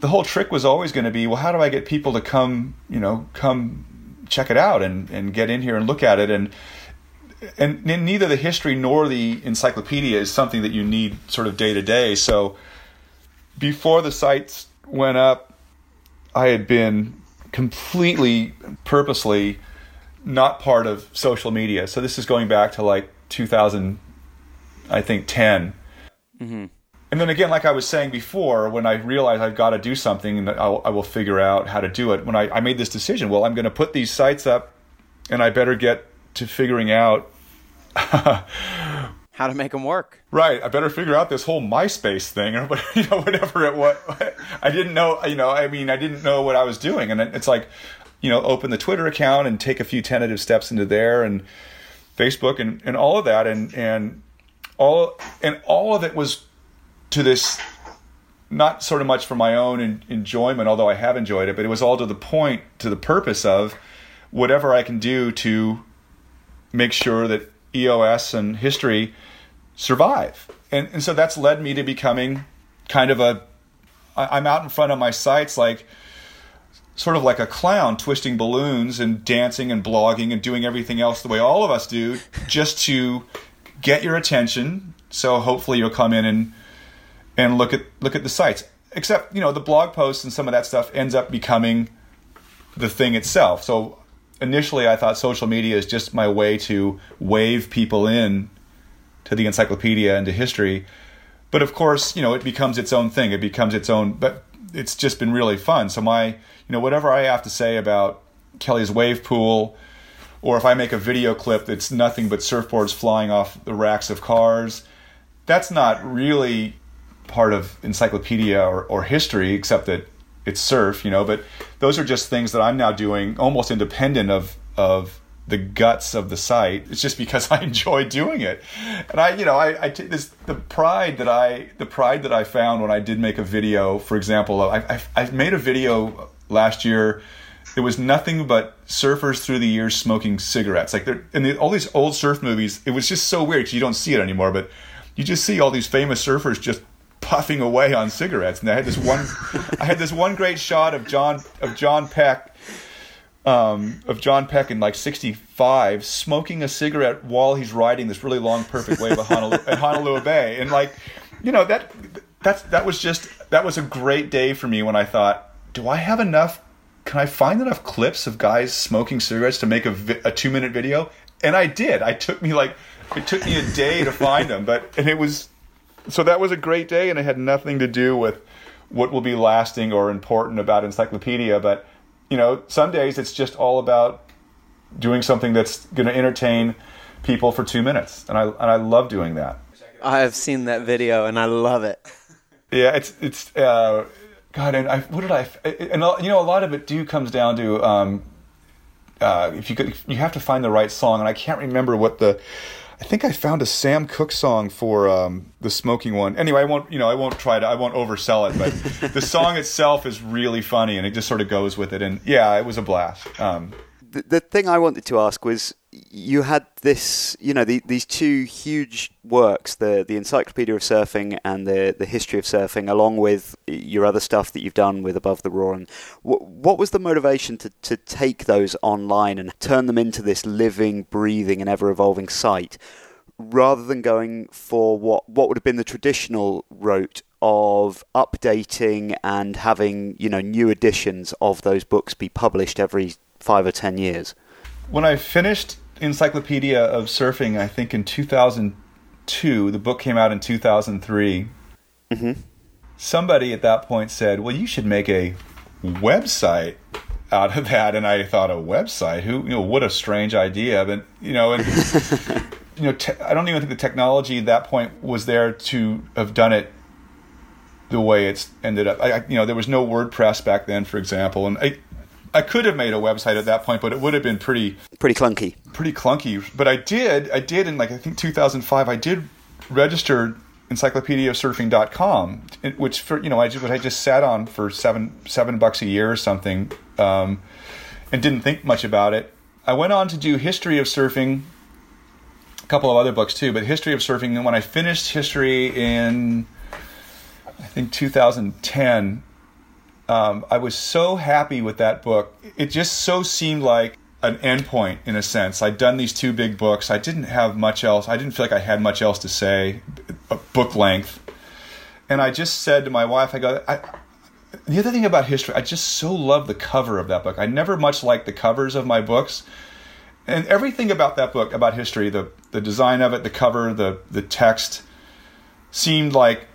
S5: the whole trick was always going to be well how do i get people to come you know come check it out and and get in here and look at it. And and neither the history nor the encyclopedia is something that you need sort of day to day. So before the sites went up i had been completely purposely not part of social media. So this is going back to like 2000 I think 10. Mm-hmm. And then again, like I was saying before, when I realized I've got to do something and I'll, I will figure out how to do it, when I, I made this decision, well, I'm going to put these sites up and I better get to figuring out
S4: how to make them work.
S5: Right. I better figure out this whole MySpace thing or whatever, you know, whatever it was. I didn't know, you know, I mean, I didn't know what I was doing. And it's like, you know, open the Twitter account and take a few tentative steps into there and Facebook and, and all of that. And, and all, and all of it was to this, not sort of much for my own enjoyment, although I have enjoyed it, but it was all to the point, to the purpose of whatever I can do to make sure that EOS and history survive. And, and so that's led me to becoming kind of a, I'm out in front of my sites like, sort of like a clown twisting balloons and dancing and blogging and doing everything else the way all of us do just to get your attention so hopefully you'll come in and and look at look at the sites except you know the blog posts and some of that stuff ends up becoming the thing itself so initially i thought social media is just my way to wave people in to the encyclopedia and to history. But of course, you know, it becomes its own thing. It becomes its own, but it's just been really fun. So my, you know, whatever I have to say about Kelly's wave pool, or if I make a video clip that's nothing but surfboards flying off the racks of cars, that's not really part of encyclopedia or, or history, except that it's surf, you know. But those are just things that I'm now doing almost independent of of the guts of the site. It's just because I enjoy doing it, and I, you know, I, I t- this the pride that I the pride that I found when I did make a video. For example, I, I, made a video last year. It was nothing but surfers through the years smoking cigarettes. Like they're in the, all these old surf movies. It was just so weird because you don't see it anymore, but you just see all these famous surfers just puffing away on cigarettes. And I had this one, I had this one great shot of John of John Peck um, of John Peck in like '65 smoking a cigarette while he's riding this really long, perfect wave at Honolulu, at Honolulu Bay, and like, you know that that's that was just that was a great day for me when I thought, do I have enough? Can I find enough clips of guys smoking cigarettes to make a, vi- a two minute video? And I did. I took me like it took me a day to find them, but and it was so that was a great day, and it had nothing to do with what will be lasting or important about encyclopedia, but you know, some days it's just all about doing something that's going to entertain people for two minutes, and I and I love doing that.
S4: I have seen that video and I love it.
S5: Yeah, it's it's uh, God, and I what did I and you know a lot of it do comes down to um, uh, if you could you have to find the right song, and I can't remember what the I think I found a Sam Cooke song for um, the smoking one. Anyway, I won't, you know, I won't try to, I won't oversell it, but the song itself is really funny, and it just sort of goes with it. And yeah, it was a blast. Um,
S2: the, the thing I wanted to ask was you had this, you know, the, these two huge works, the the Encyclopedia of Surfing and the the History of Surfing, along with your other stuff that you've done with Above the Roar. And what, what was the motivation to, to take those online and turn them into this living, breathing, and ever evolving site, rather than going for what what would have been the traditional route of updating and having you know new editions of those books be published every five or ten years?
S5: When I finished Encyclopedia of Surfing, I think in 2002, the book came out in 2003. Mm-hmm. Somebody at that point said, "Well, you should make a website out of that." And I thought, a website? Who? You know, what a strange idea. But you know, and you know, te- I don't even think the technology at that point was there to have done it the way it's ended up. I, you know, there was no WordPress back then, for example, and I, I could have made a website at that point, but it would have been pretty
S2: pretty clunky.
S5: Pretty clunky. But I did. I did in like I think 2005. I did register encyclopediasurfing.com, which for you know I just I just sat on for seven seven bucks a year or something, um, and didn't think much about it. I went on to do history of surfing, a couple of other books too, but history of surfing. And when I finished history in I think 2010 um, I was so happy with that book. It just so seemed like an endpoint in a sense. I'd done these two big books. I didn't have much else. I didn't feel like I had much else to say, book length. And I just said to my wife, I go, I, the other thing about history, I just so love the cover of that book. I never much liked the covers of my books. And everything about that book, about history, the, the design of it, the cover, the, the text, seemed like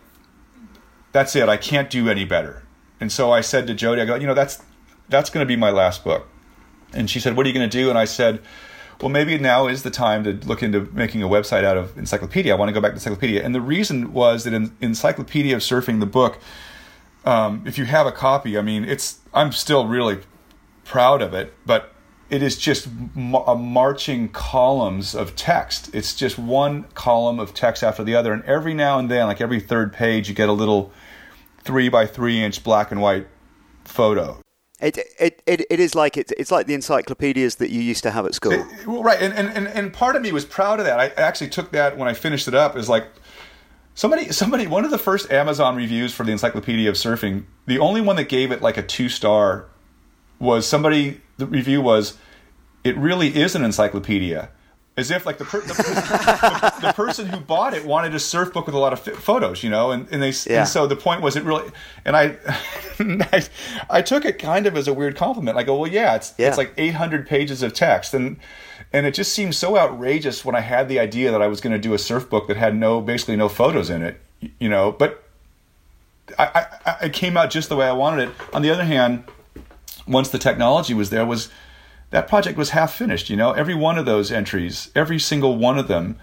S5: that's it. I can't do any better. And so I said to Jody, I go, you know, that's that's going to be my last book. And she said, what are you going to do? And I said, well, maybe now is the time to look into making a website out of Encyclopedia. I want to go back to Encyclopedia. And the reason was that in Encyclopedia of Surfing, the book, um, if you have a copy, I mean, it's I'm still really proud of it, but it is just a marching columns of text. It's just one column of text after the other, and every now and then, like every third page, you get a little three by three inch black and white photo.
S2: It, it, it, it is like it's, it's like the encyclopedias that you used to have at school. It,
S5: well, right, and, and, and part of me was proud of that. I actually took that when I finished it up as like somebody somebody one of the first Amazon reviews for the Encyclopedia of Surfing. The only one that gave it like a two star was somebody. The review was, "It really is an encyclopedia." As if like the, per- the, the, the, person who bought it wanted a surf book with a lot of photos, you know, and, and they yeah. and so the point was it really and I, I, I took it kind of as a weird compliment. I go, well, yeah, it's yeah. it's like 800 pages of text, and and it just seemed so outrageous when I had the idea that I was going to do a surf book that had no basically no photos in it, you know, but I, I, I came out just the way I wanted it. On the other hand, once the technology was there, was that project was half finished. You know, every one of those entries, every single one of them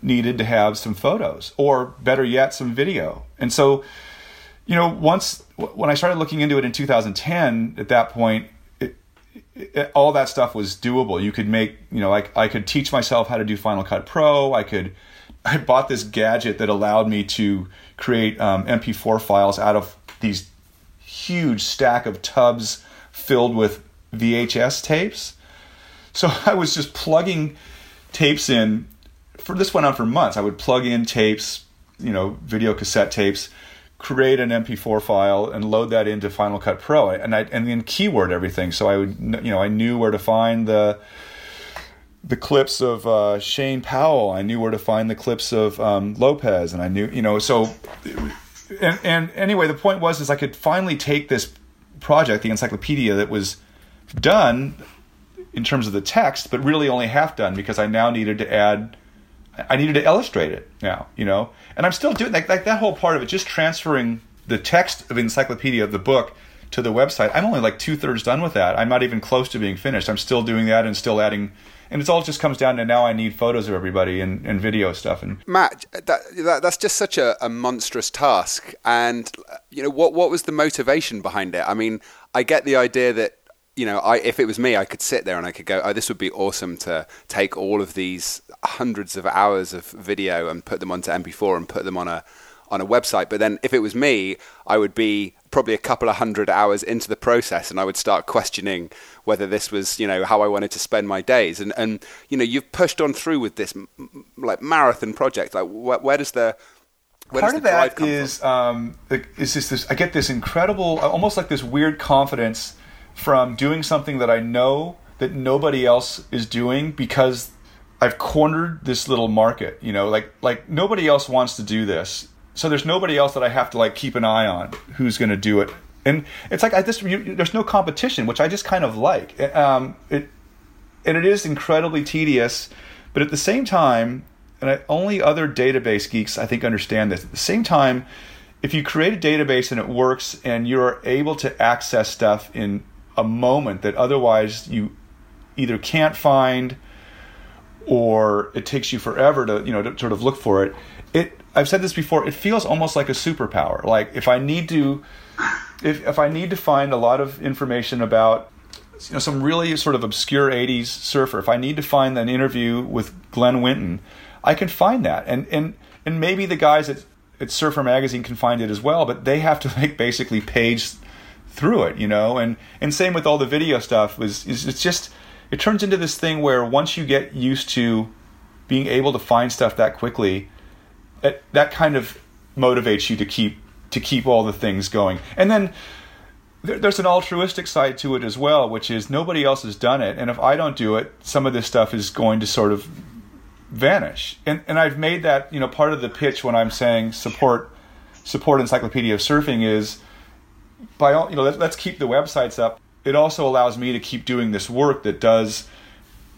S5: needed to have some photos or better yet, some video. And so, you know, once when I started looking into it in 2010, at that point, it, it, all that stuff was doable. You could make, you know, I, I could teach myself how to do Final Cut Pro. I could, I bought this gadget that allowed me to create um, MP4 files out of these huge stack of tubs filled with VHS tapes. So I was just plugging tapes in. For this went on for months. I would plug in tapes, you know, video cassette tapes, create an MP4 file, and load that into Final Cut Pro, and I and then keyword everything. So I would, you know, I knew where to find the the clips of uh, Shane Powell. I knew where to find the clips of um, Lopez, and I knew, you know, so. And, and anyway, the point was is I could finally take this project, the encyclopedia that was done in terms of the text, but really only half done because I now needed to add, I needed to illustrate it now, you know, and I'm still doing like, like that whole part of it, just transferring the text of encyclopedia of the book to the website. I'm only like two thirds done with that. I'm not even close to being finished. I'm still doing that and still adding, and it's all just comes down to now I need photos of everybody and, and video stuff. And
S3: Matt, that, that that's just such a, a monstrous task. And you know what what was the motivation behind it? I mean, I get the idea that you know, I, if it was me, I could sit there and I could go, oh, this would be awesome to take all of these hundreds of hours of video and put them onto MP4 and put them on a on a website. But then if it was me, I would be probably a couple of hundred hours into the process and I would start questioning whether this was, you know, how I wanted to spend my days. And, and you know, you've pushed on through with this like marathon project. Like, where, where does the
S5: part of that is um, is just this. I get this incredible, almost like this weird confidence from doing something that I know that nobody else is doing because I've cornered this little market, you know, like like nobody else wants to do this. So there's nobody else that I have to like keep an eye on who's going to do it. And it's like I just you, there's no competition, which I just kind of like. Um, it and it is incredibly tedious, but at the same time, and I, only other database geeks I think understand this. At the same time, if you create a database and it works and you're able to access stuff in a moment that otherwise you either can't find or it takes you forever to you know to sort of look for it. It i've said this before it feels almost like a superpower. Like if i need to if, if i need to find a lot of information about you know some really sort of obscure 80s surfer if i need to find an interview with glen winton i can find that. And and and maybe the guys at, at surfer magazine can find it as well but they have to like basically page through it, you know. And and same with all the video stuff was is it's just it turns into this thing where once you get used to being able to find stuff that quickly, it, that kind of motivates you to keep to keep all the things going. And then there, there's an altruistic side to it as well, which is nobody else has done it, and if I don't do it, some of this stuff is going to sort of vanish. And and I've made that you know part of the pitch when I'm saying support support Encyclopedia of Surfing is by all, you know, let, let's keep the websites up. It also allows me to keep doing this work that does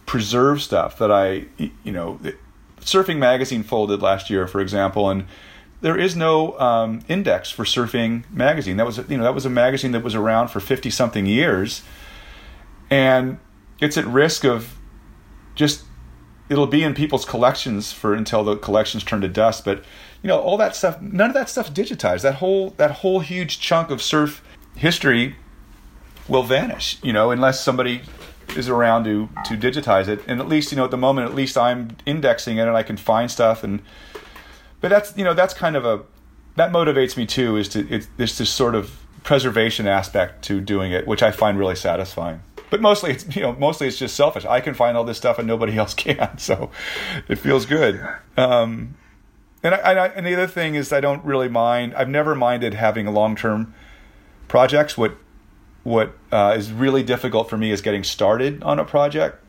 S5: preserve stuff that I, you know, Surfing Magazine folded last year, for example, and there is no um, index for Surfing Magazine. That was, you know, that was a magazine that was around for fifty something years, and it's at risk of just it'll be in people's collections for until the collections turn to dust. But you know, all that stuff, none of that stuff's digitized. That whole that whole huge chunk of surf history will vanish. You know, unless somebody is around to to digitize it. And at least you know at the moment, at least I'm indexing it and I can find stuff. And but that's you know that's kind of a that motivates me too. Is to it's this this sort of preservation aspect to doing it, which I find really satisfying but mostly it's you know mostly it's just selfish. I can find all this stuff and nobody else can, so it feels good. Um, and I, I, and the other thing is I don't really mind. I've never minded having long term projects. What what uh, is really difficult for me is getting started on a project.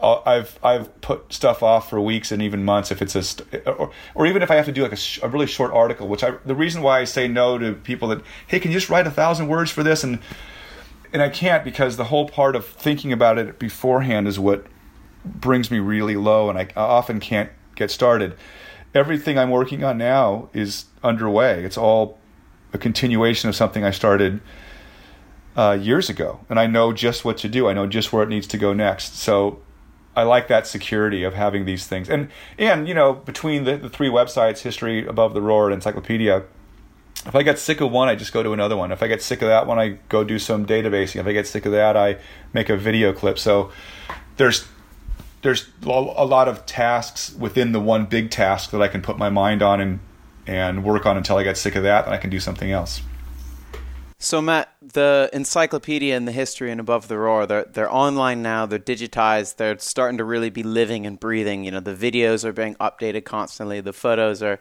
S5: Uh, I've I've put stuff off for weeks and even months if it's a or, or even if I have to do like a, sh- a, really short article. Which I the reason why I say no to people that hey can you just write a thousand words for this and and I can't because the whole part of thinking about it beforehand is what brings me really low, and I often can't get started. Everything I'm working on now is underway. It's all a continuation of something I started uh, years ago, and I know just what to do. I know just where it needs to go next. So I like that security of having these things, and and you know between the, the three websites, History Above the Roar and Encyclopedia if I get sick of one, I just go to another one. If I get sick of that one, I go do some databasing. If I get sick of that, I make a video clip. So there's there's a lot of tasks within the one big task that I can put my mind on and and work on until I get sick of that, and I can do something else.
S4: So Matt, the encyclopedia and the history and above the roar, they're they're online now. They're digitized. They're starting to really be living and breathing. You know, the videos are being updated constantly. The photos are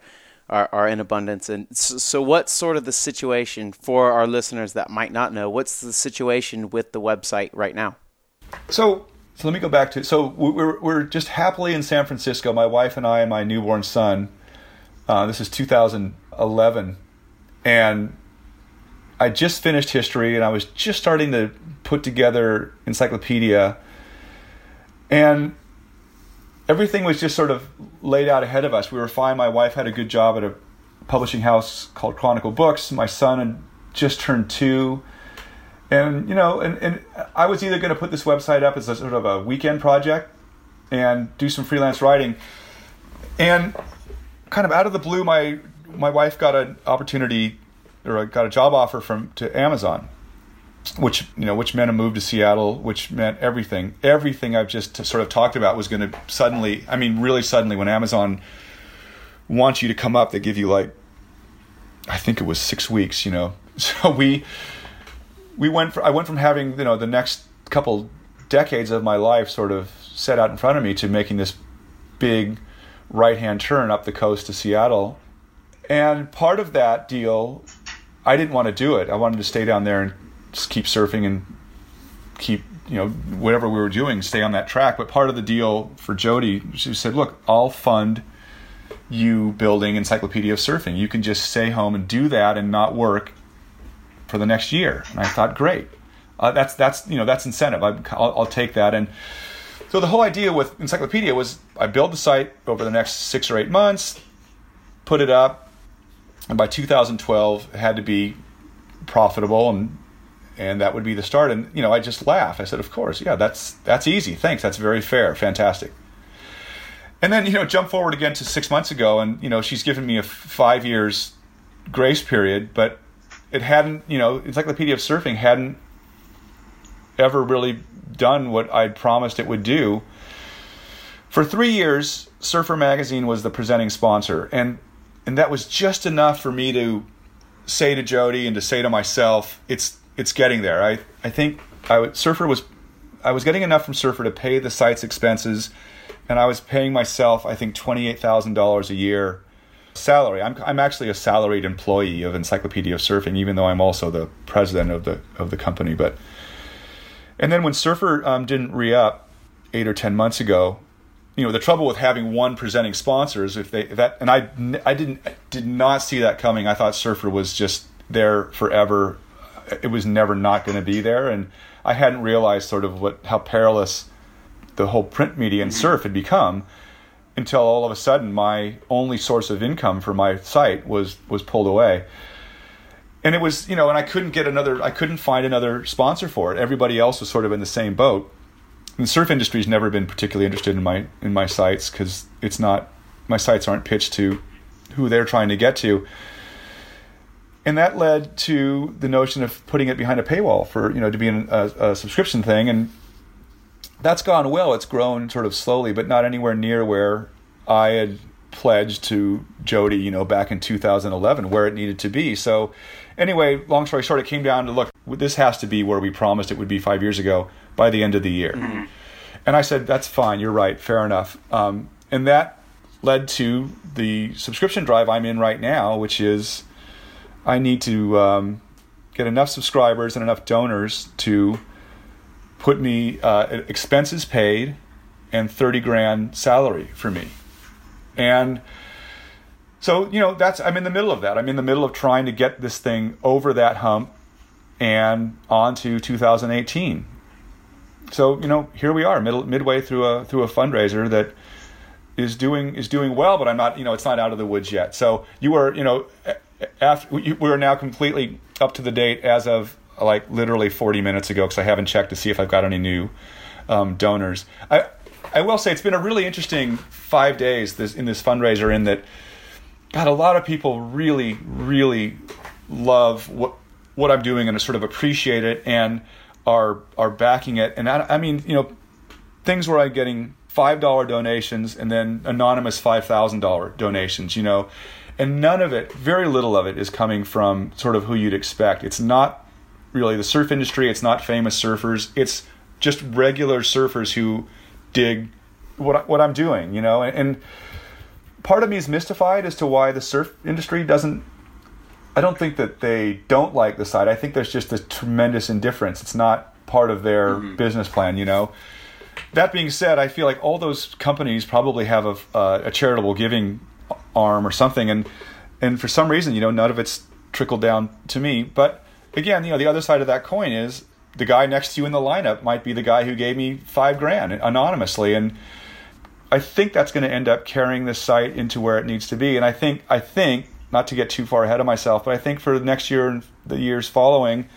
S4: are, are in abundance. And so, so, what's sort of the situation for our listeners that might not know? What's the situation with the website right now?
S5: So, so let me go back to it. so we're we're just happily in San Francisco. My wife and I and my newborn son. Uh, this is 2011, and I just finished history, and I was just starting to put together encyclopedia, and everything was just sort of laid out ahead of us. We were fine. My wife had a good job at a publishing house called Chronicle Books. My son had just turned two. And, you know, and, and I was either going to put this website up as a sort of a weekend project and do some freelance writing. And kind of out of the blue, my, my wife got an opportunity or got a job offer from to Amazon which you know which meant a move to Seattle, which meant everything. Everything I've just sort of talked about was going to suddenly, I mean, really suddenly, when Amazon wants you to come up, they give you like, I think it was six weeks. You know, so we we went. I went from having you know the next couple decades of my life sort of set out in front of me to making this big right hand turn up the coast to Seattle, and part of that deal, I didn't want to do it. I wanted to stay down there and just keep surfing and keep you know whatever we were doing stay on that track but part of the deal for jody she said look i'll fund you building encyclopedia of surfing you can just stay home and do that and not work for the next year and i thought great uh, that's that's you know that's incentive I, I'll, I'll take that and so the whole idea with encyclopedia was i build the site over the next six or eight months put it up and by 2012 it had to be profitable and and that would be the start. And you know, I just laughed. I said, "Of course, yeah, that's that's easy. Thanks. That's very fair. Fantastic." And then you know, jump forward again to six months ago, and you know, she's given me a five years grace period, but it hadn't. You know, Encyclopedia of Surfing hadn't ever really done what I'd promised it would do. For three years, Surfer Magazine was the presenting sponsor, and and that was just enough for me to say to Jody and to say to myself, it's it's getting there. I I think I would, Surfer was I was getting enough from Surfer to pay the site's expenses, and I was paying myself I think twenty eight thousand dollars a year salary. I'm I'm actually a salaried employee of Encyclopedia of Surfing, even though I'm also the president of the of the company. But and then when Surfer um, didn't re up eight or ten months ago, you know the trouble with having one presenting sponsor is if they if that and I I didn't I did not see that coming. I thought Surfer was just there forever it was never not going to be there, and I hadn't realized sort of what how perilous the whole print media and surf had become until all of a sudden my only source of income for my site was was pulled away. And it was you know and i couldn't get another i couldn't find another sponsor for it. Everybody else was sort of in the same boat. The surf industry's never been particularly interested in my in my sites because it's not my sites aren't pitched to who they're trying to get to. And that led to the notion of putting it behind a paywall for you know to be a, a, subscription thing. And that's gone well. It's grown sort of slowly but not anywhere near where i had pledged to jody you know back in 2011 where it needed to be. So anyway long story short it came down to look this has to be where we promised it would be five years ago by the end of the year. Mm-hmm. and i said that's fine. You're right. Fair enough. Um, and that led to the subscription drive i'm in right now which is I need to um, get enough subscribers and enough donors to put me uh, expenses paid and 30 grand salary for me. And so, you know, that's I'm in the middle of that. I'm in the middle of trying to get this thing over that hump and on to 2018. So, you know, here we are, middle midway through a through a fundraiser that is doing is doing well, but I'm not, you know, it's not out of the woods yet. So, you were, you know, after we're now completely up to the date as of like literally 40 minutes ago because I haven't checked to see if I've got any new um, donors. I I will say it's been a really interesting five days this, in this fundraiser in that God a lot of people really really love what what I'm doing and sort of appreciate it and are are backing it and I, I mean you know things where I'm getting five dollar donations and then anonymous five thousand dollar donations you know and none of it, very little of it, is coming from sort of who you'd expect. It's not really the surf industry. It's not famous surfers. It's just regular surfers who dig what what I'm doing, you know. And, and part of me is mystified as to why the surf industry doesn't. I don't think that they don't like the site. I think there's just a tremendous indifference. It's not part of their mm-hmm. business plan, you know. That being said, I feel like all those companies probably have a, uh, a charitable giving arm or something, and and for some reason, you know, none of it's trickled down to me. But again, you know, the other side of that coin is the guy next to you in the lineup might be the guy who gave me five grand anonymously, and I think that's going to end up carrying this site into where it needs to be. And I think I think not to get too far ahead of myself, but I think for the next year and the years following.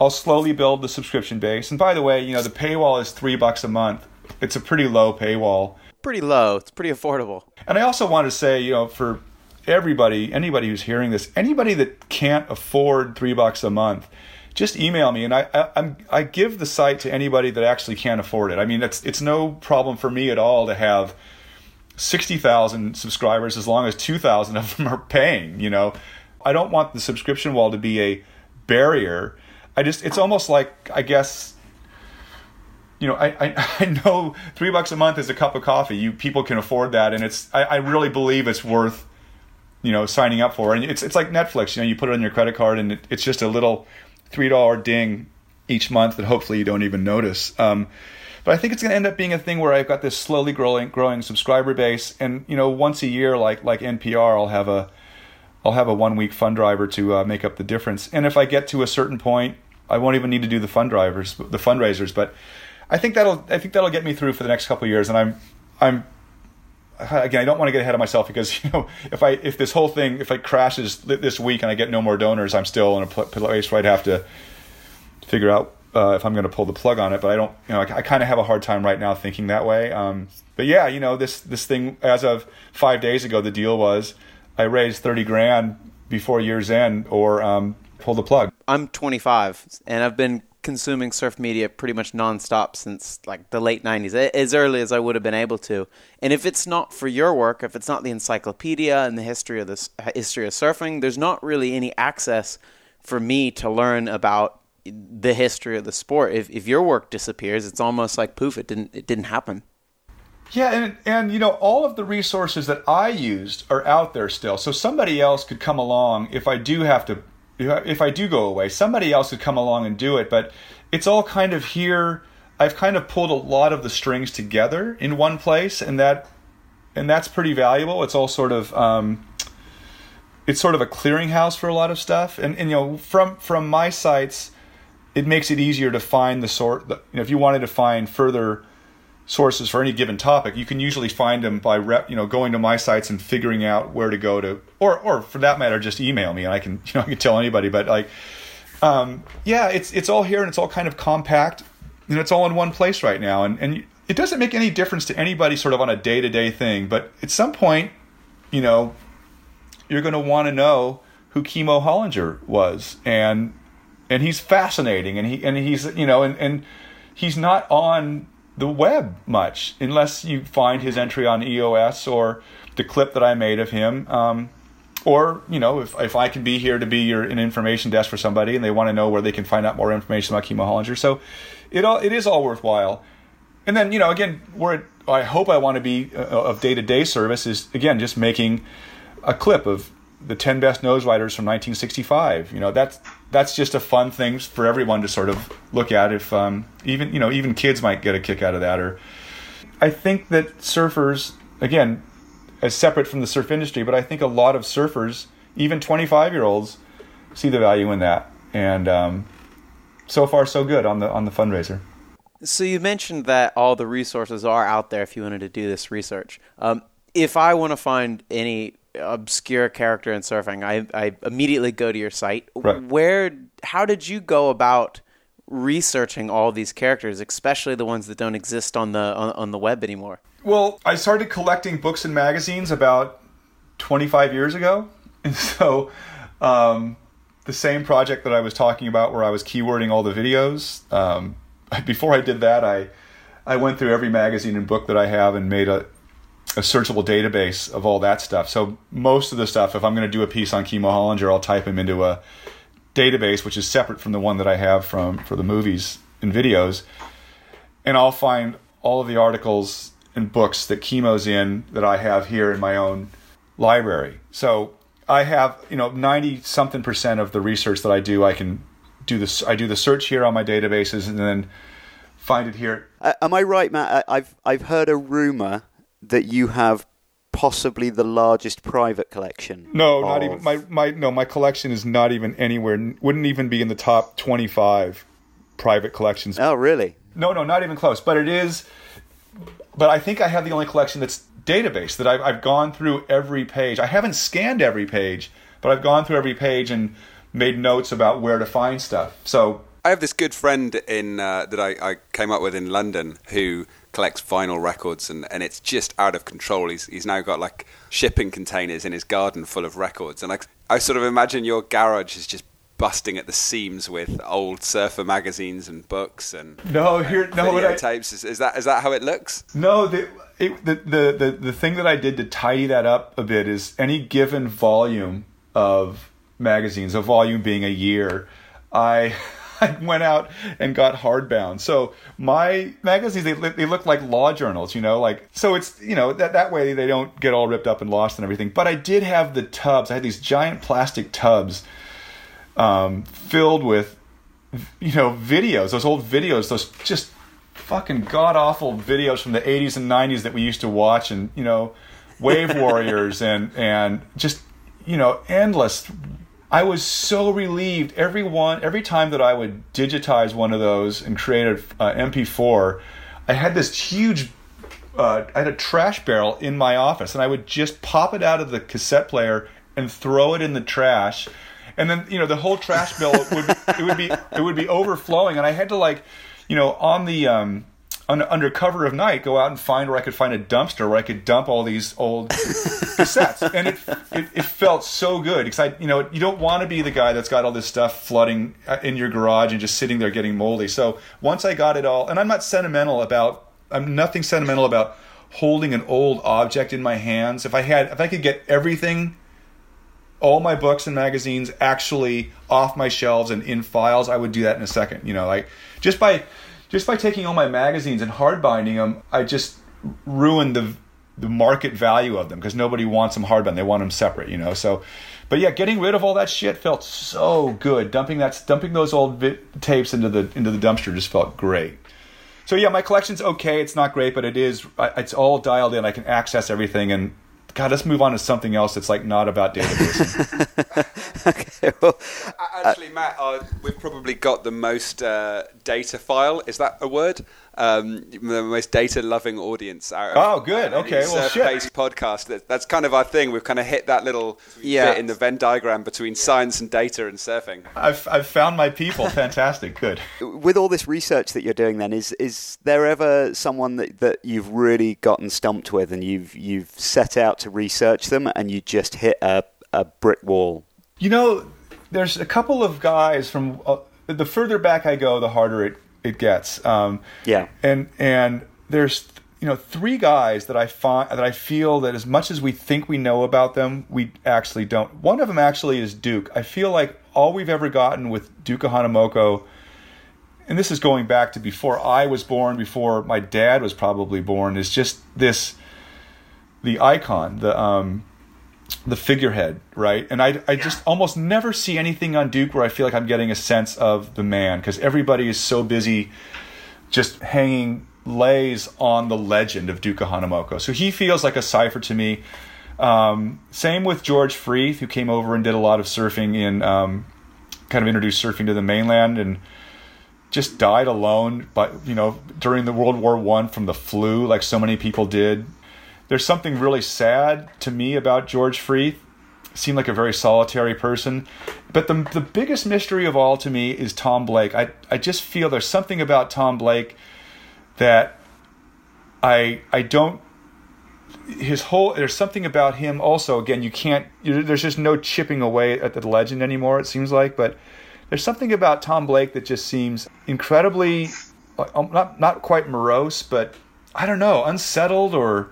S5: I'll slowly build the subscription base. And by the way, you know, the paywall is three bucks a month. It's a pretty low paywall
S4: pretty low. It's pretty affordable.
S5: And I also want to say, you know, for everybody, anybody who's hearing this, anybody that can't afford three bucks a month, just email me, and I, I I give the site to anybody that actually can't afford it. I mean, it's it's no problem for me at all to have sixty thousand subscribers as long as two thousand of them are paying. You know, I don't want the subscription wall to be a barrier. I just it's almost like I guess you know, I, I, I, know three bucks a month is a cup of coffee. You people can afford that, and it's I, I, really believe it's worth, you know, signing up for. And it's it's like Netflix. You know, you put it on your credit card, and it, it's just a little three dollar ding each month that hopefully you don't even notice. Um, but I think it's going to end up being a thing where I've got this slowly growing growing subscriber base, and you know, once a year, like like NPR, I'll have a I'll have a one week fund driver to uh, make up the difference. And if I get to a certain point, I won't even need to do the fund drivers, the fundraisers, but I think that'll I think that'll get me through for the next couple years, and I'm I'm again I don't want to get ahead of myself because you know if I if this whole thing if it crashes this week and I get no more donors, I'm still in a place where I'd have to figure out uh, if I'm going to pull the plug on it. But I don't you know I, I kind of have a hard time right now thinking that way. Um, but yeah, you know this this thing as of five days ago, the deal was I raised thirty grand before year's end or um, pull the plug.
S4: I'm 25 and I've been consuming surf media pretty much nonstop since like the late 90s, as early as I would have been able to. And if it's not for your work, if it's not the encyclopedia and the history of this history of surfing, there's not really any access for me to learn about the history of the sport. If if your work disappears, it's almost like poof, it didn't it didn't happen.
S5: Yeah, and and you know all of the resources that I used are out there still. So somebody else could come along if I do have to if I do go away, somebody else could come along and do it. But it's all kind of here. I've kind of pulled a lot of the strings together in one place, and that and that's pretty valuable. It's all sort of um, it's sort of a clearinghouse for a lot of stuff. And, and you know, from from my sites, it makes it easier to find the sort. The, you know, if you wanted to find further sources for any given topic, you can usually find them by rep, you know going to my sites and figuring out where to go to, or or for that matter, just email me and I can you know I can tell anybody. But like, um, yeah, it's it's all here and it's all kind of compact. and it's all in one place right now. And and it doesn't make any difference to anybody sort of on a day to day thing. But at some point, you know, you're going to want to know who Kimo Hollinger was, and and he's fascinating, and he and he's you know, and and he's not on the web much unless you find his entry on EOS or the clip that I made of him. Um, or you know, if, if I can be here to be your an information desk for somebody, and they want to know where they can find out more information about Kimo Hollinger, so it all it is all worthwhile. And then you know, again, where I hope I want to be uh, of day to day service is again just making a clip of the 10 best nose riders from 1965 you know that's that's just a fun thing for everyone to sort of look at if um, even you know even kids might get a kick out of that or i think that surfers again as separate from the surf industry but i think a lot of surfers even 25 year olds see the value in that. And um, so far so good on the on the fundraiser.
S4: So you mentioned that all the resources are out there if you wanted to do this research. Um, if i want to find any obscure character in surfing, I, I immediately go to your site.
S5: Right.
S4: Where, how did you go about researching all these characters, especially the ones that don't exist on the on, on the web anymore?
S5: Well, I started collecting books and magazines about 25 years ago, and so um, the same project that I was talking about, where I was keywording all the videos. Um, before I did that, I I went through every magazine and book that I have and made a a searchable database of all that stuff. So most of the stuff, if I'm going to do a piece on Kimo Hollinger, I'll type him into a database which is separate from the one that I have from for the movies and videos, and I'll find all of the articles and books that Kimo's in that I have here in my own library. So I have you know ninety something percent of the research that I do. I can do this. I do the search here on my databases and then find it here.
S2: Uh, am I right, Matt? I've I've heard a rumor that you have possibly the largest private collection.
S5: No,
S2: of...
S5: not even my my no my collection is not even anywhere. Wouldn't even be in the top twenty five private collections.
S2: Oh, really?
S5: No, no, not even close. But it is. But I think I have the only collection that's database that I've I've gone through every page. I haven't scanned every page, but I've gone through every page and made notes about where to find stuff. So
S3: I have this good friend in uh, that I, I came up with in London who collects vinyl records and, and it's just out of control. He's he's now got like shipping containers in his garden full of records. And I, I sort of imagine your garage is just busting at the seams with old surfer magazines and books and
S5: no here no
S3: I, tapes. Is, is that is that how it looks?
S5: No, the, it, the the the the thing that I did to tidy that up a bit is any given volume of magazines, a volume being a year, I I went out and got hardbound. So my magazines they they look like law journals, you know, like so it's you know that that way they don't get all ripped up and lost and everything. But I did have the tubs. I had these giant plastic tubs um, filled with you know videos, those old videos, those just fucking god awful videos from the 80s and 90s that we used to watch and you know wave warriors and and just you know endless I was so relieved every one every time that I would digitize one of those and create an uh, MP4. I had this huge uh, I had a trash barrel in my office, and I would just pop it out of the cassette player and throw it in the trash. And then you know the whole trash bill would it would be it would be overflowing, and I had to like you know on the um, under cover of night, go out and find where I could find a dumpster where I could dump all these old cassettes, and it, it, it felt so good because I you know you don't want to be the guy that's got all this stuff flooding uh, in your garage and just sitting there getting moldy. So once I got it all, and I'm not sentimental about I'm nothing sentimental about holding an old object in my hands. If I had if I could get everything all my books and magazines actually off my shelves and in files, I would do that in a second. You know, like just by just by taking all my magazines and hard binding them, I just ruined the the market value of them because nobody wants them hardbound. They want them separate, you know. So, but yeah, getting rid of all that shit felt so good. Dumping that, dumping those old vi- tapes into the into the dumpster just felt great. So yeah, my collection's okay. It's not great, but it is. It's all dialed in. I can access everything, and God, let's move on to something else that's like not about databases.
S3: okay, well, Actually, Matt, uh, we've probably got the most uh, data file. Is that a word? Um, the most data-loving audience. Out of
S5: Oh, good.
S3: any
S5: Okay, well, shit.
S3: surf-based podcast. That, that's kind of our thing. We've kind of hit that little
S4: Yeah.
S3: bit in the Venn diagram between science and data and surfing.
S5: I've, I've found my people. Fantastic. Good.
S2: With all this research that you're doing, then is is there ever someone that, that you've really gotten stumped with, and you've you've set out to research them, and you just hit a a brick wall?
S5: You know, there's a couple of guys from uh, the further back I go, the harder it it gets. Um,
S2: Yeah.
S5: and and there's you know three guys that I find that I feel that as much as we think we know about them, we actually don't. One of them actually is Duke. I feel like all we've ever gotten with Duke Kahanamoku, and this is going back to before I was born, before my dad was probably born, is just this the icon, the um, the figurehead, right? And I, I just almost never see anything on Duke where I feel like I'm getting a sense of the man because everybody is so busy just hanging leis on the legend of Duke Kahanamoku. So he feels like a cipher to me. Um, same with George Freeth, who came over and did a lot of surfing in, um, kind of introduced surfing to the mainland and just died alone, but you know, during the World War One from the flu, like so many people did. There's something really sad to me about George Freeth. Seemed like a very solitary person, but the the biggest mystery of all to me is Tom Blake. I I just feel there's something about Tom Blake that I I don't his whole there's something about him also again you can't you, there's just no chipping away at the legend anymore it seems like but there's something about Tom Blake that just seems incredibly um, not not quite morose but I don't know unsettled or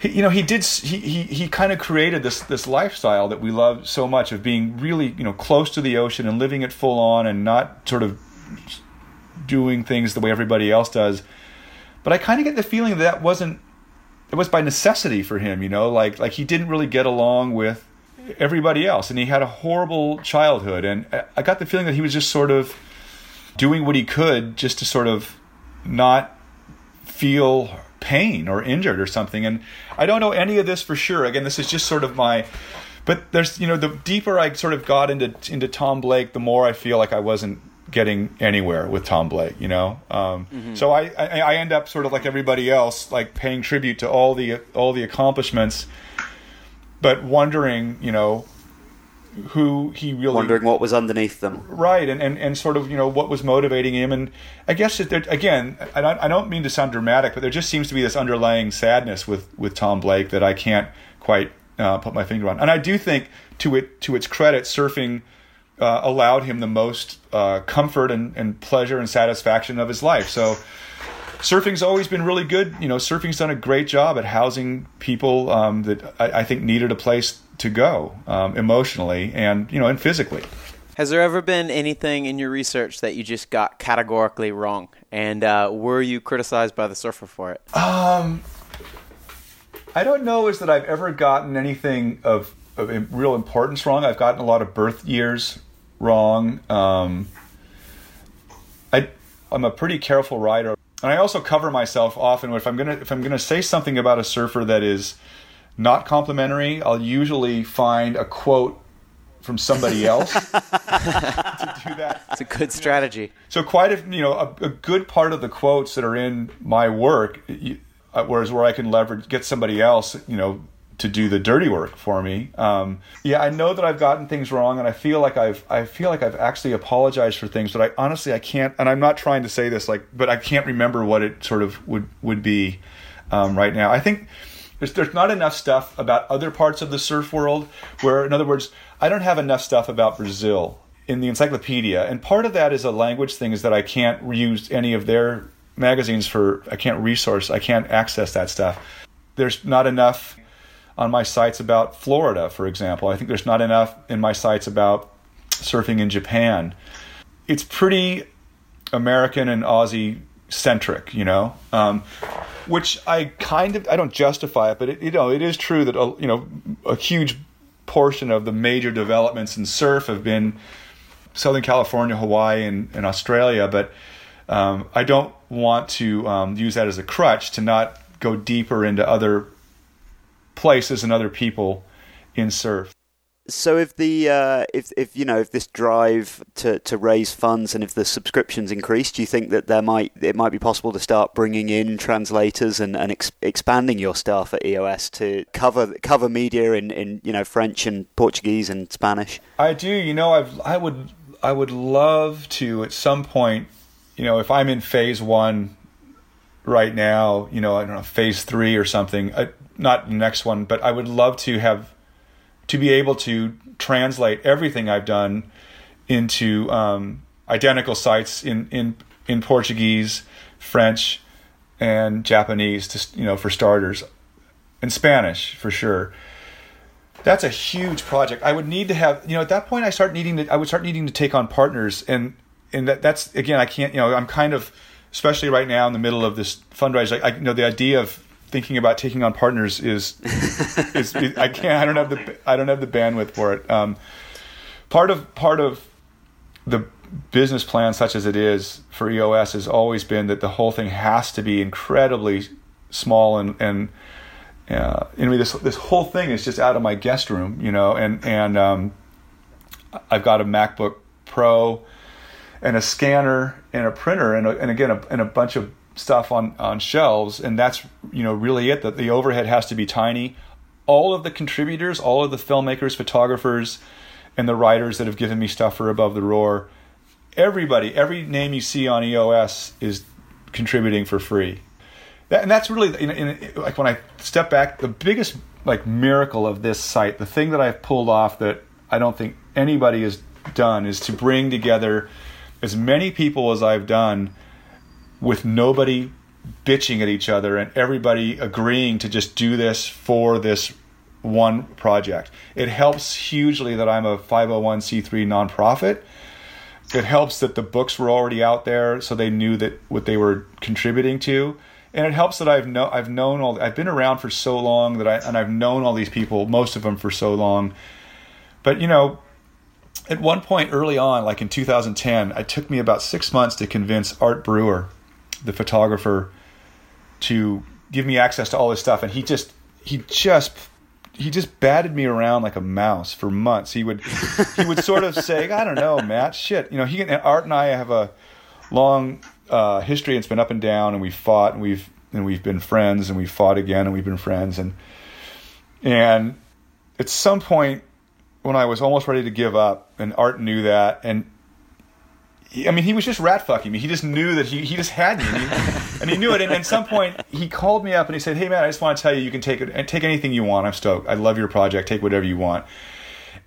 S5: he, you know he did he he, he kind of created this this lifestyle that we love so much of being really you know close to the ocean and living it full on and not sort of doing things the way everybody else does. But I kind of get the feeling that, that wasn't it was by necessity for him, you know, like like he didn't really get along with everybody else, and he had a horrible childhood, and I got the feeling that he was just sort of doing what he could just to sort of not feel pain or injured or something. And I don't know any of this for sure. Again, this is just sort of my. But there's, you know, the deeper I sort of got into into Tom Blake, the more I feel like I wasn't getting anywhere with Tom Blake, you know. Um, So I, I I end up sort of like everybody else, like paying tribute to all the all the accomplishments, but wondering, you know, who he really
S2: Wondering what was underneath them.
S5: right and, and and sort of you know what was motivating him and i guess that there, again I don't, I don't mean to sound dramatic but there just seems to be this underlying sadness with with tom blake that i can't quite uh, put my finger on and i do think to it to its credit surfing uh, allowed him the most uh, comfort and, and pleasure and satisfaction of his life so surfing's always been really good. You know, surfing's done a great job at housing people um, that I, I think needed a place to go um, emotionally and you know and physically.
S4: Has there ever been anything in your research that you just got categorically wrong? And uh, were you criticized by the surfer for it?
S5: Um, I don't know is that I've ever gotten anything of, of real importance wrong. I've gotten a lot of birth years wrong. Um, I I'm a pretty careful writer, and I also cover myself often. If I'm gonna if I'm gonna say something about a surfer that is not complimentary, I'll usually find a quote from somebody else to do that.
S4: It's a good strategy.
S5: So quite a you know a, a good part of the quotes that are in my work, you, uh, whereas where I can leverage get somebody else you know to do the dirty work for me. Um, yeah, I know that I've gotten things wrong, and I feel like I've I feel like I've actually apologized for things, but I honestly I can't, and I'm not trying to say this like, but I can't remember what it sort of would would be um, right now. I think. There's, there's not enough stuff about other parts of the surf world where, in other words, I don't have enough stuff about Brazil in the encyclopedia. And part of that is a language thing is that I can't reuse any of their magazines for, I can't resource, I can't access that stuff. There's not enough on my sites about Florida, for example. I think there's not enough in my sites about surfing in Japan. It's pretty American and Aussie centric, you know, um, which I kind of I don't justify it, but it, you know it is true that a, you know a huge portion of the major developments in surf have been Southern California, Hawaii, and, and Australia. But um, I don't want to um, use that as a crutch to not go deeper into other places and other people in surf.
S2: So if the uh, if if you know if this drive to, to raise funds and if the subscriptions increase, do you think that there might it might be possible to start bringing in translators and, and ex- expanding your staff at EOS to cover cover media in, in you know French and Portuguese and Spanish?
S5: I do. You know, I've I would I would love to at some point. You know, if I'm in phase one right now, you know, I don't know, phase three or something. Uh, not the next one, but I would love to have to be able to translate everything I've done into um, identical sites in, in in Portuguese, French, and Japanese. To you know, for starters, and Spanish for sure. That's a huge project. I would need to have you know at that point I start needing to I would start needing to take on partners and and that that's again I can't you know I'm kind of especially right now in the middle of this fundraiser I, I you know the idea of thinking about taking on partners is, is, is, I can't I don't have the I don't have the bandwidth for it. Um, part of part of the business plan, such as it is for EOS, has always been that the whole thing has to be incredibly small and and uh, mean this this whole thing is just out of my guest room, you know, and and um, I've got a MacBook Pro and a scanner and a printer and, a, and again a, and a bunch of stuff on on shelves and that's you know really it that the overhead has to be tiny. All of the contributors all of the filmmakers photographers and the writers that have given me stuff for above the roar everybody every name you see on eos is contributing for free. That, and that's really in, in, like when i step back the biggest like miracle of this site the thing that i've pulled off that i don't think anybody has done is to bring together as many people as i've done with nobody bitching at each other and everybody agreeing to just do this for this one project. It helps hugely that I'm a 501c3 nonprofit. It helps that the books were already out there so they knew that what they were contributing to. And it helps that I've know I've known all I've been around for so long that I and I've known all these people, most of them for so long. But you know, at one point early on, like in 2010, it took me about six months to convince Art Brewer, the photographer to give me access to all this stuff and he just he just he just batted me around like a mouse for months. He would he would sort of say i don't know matt shit. You know he and art and i have a long uh, history it's been up and down and we've fought and we've and we've been friends and we've fought again and we've been friends and and at some point when i was almost ready to give up and art knew that and he, I mean, he was just rat fucking me. He just knew that he, he just had me, and he, and he knew it. And at some point, he called me up and he said, "Hey, man, I just want to tell you, you can take it, take anything you want. I'm stoked. I love your project. Take whatever you want."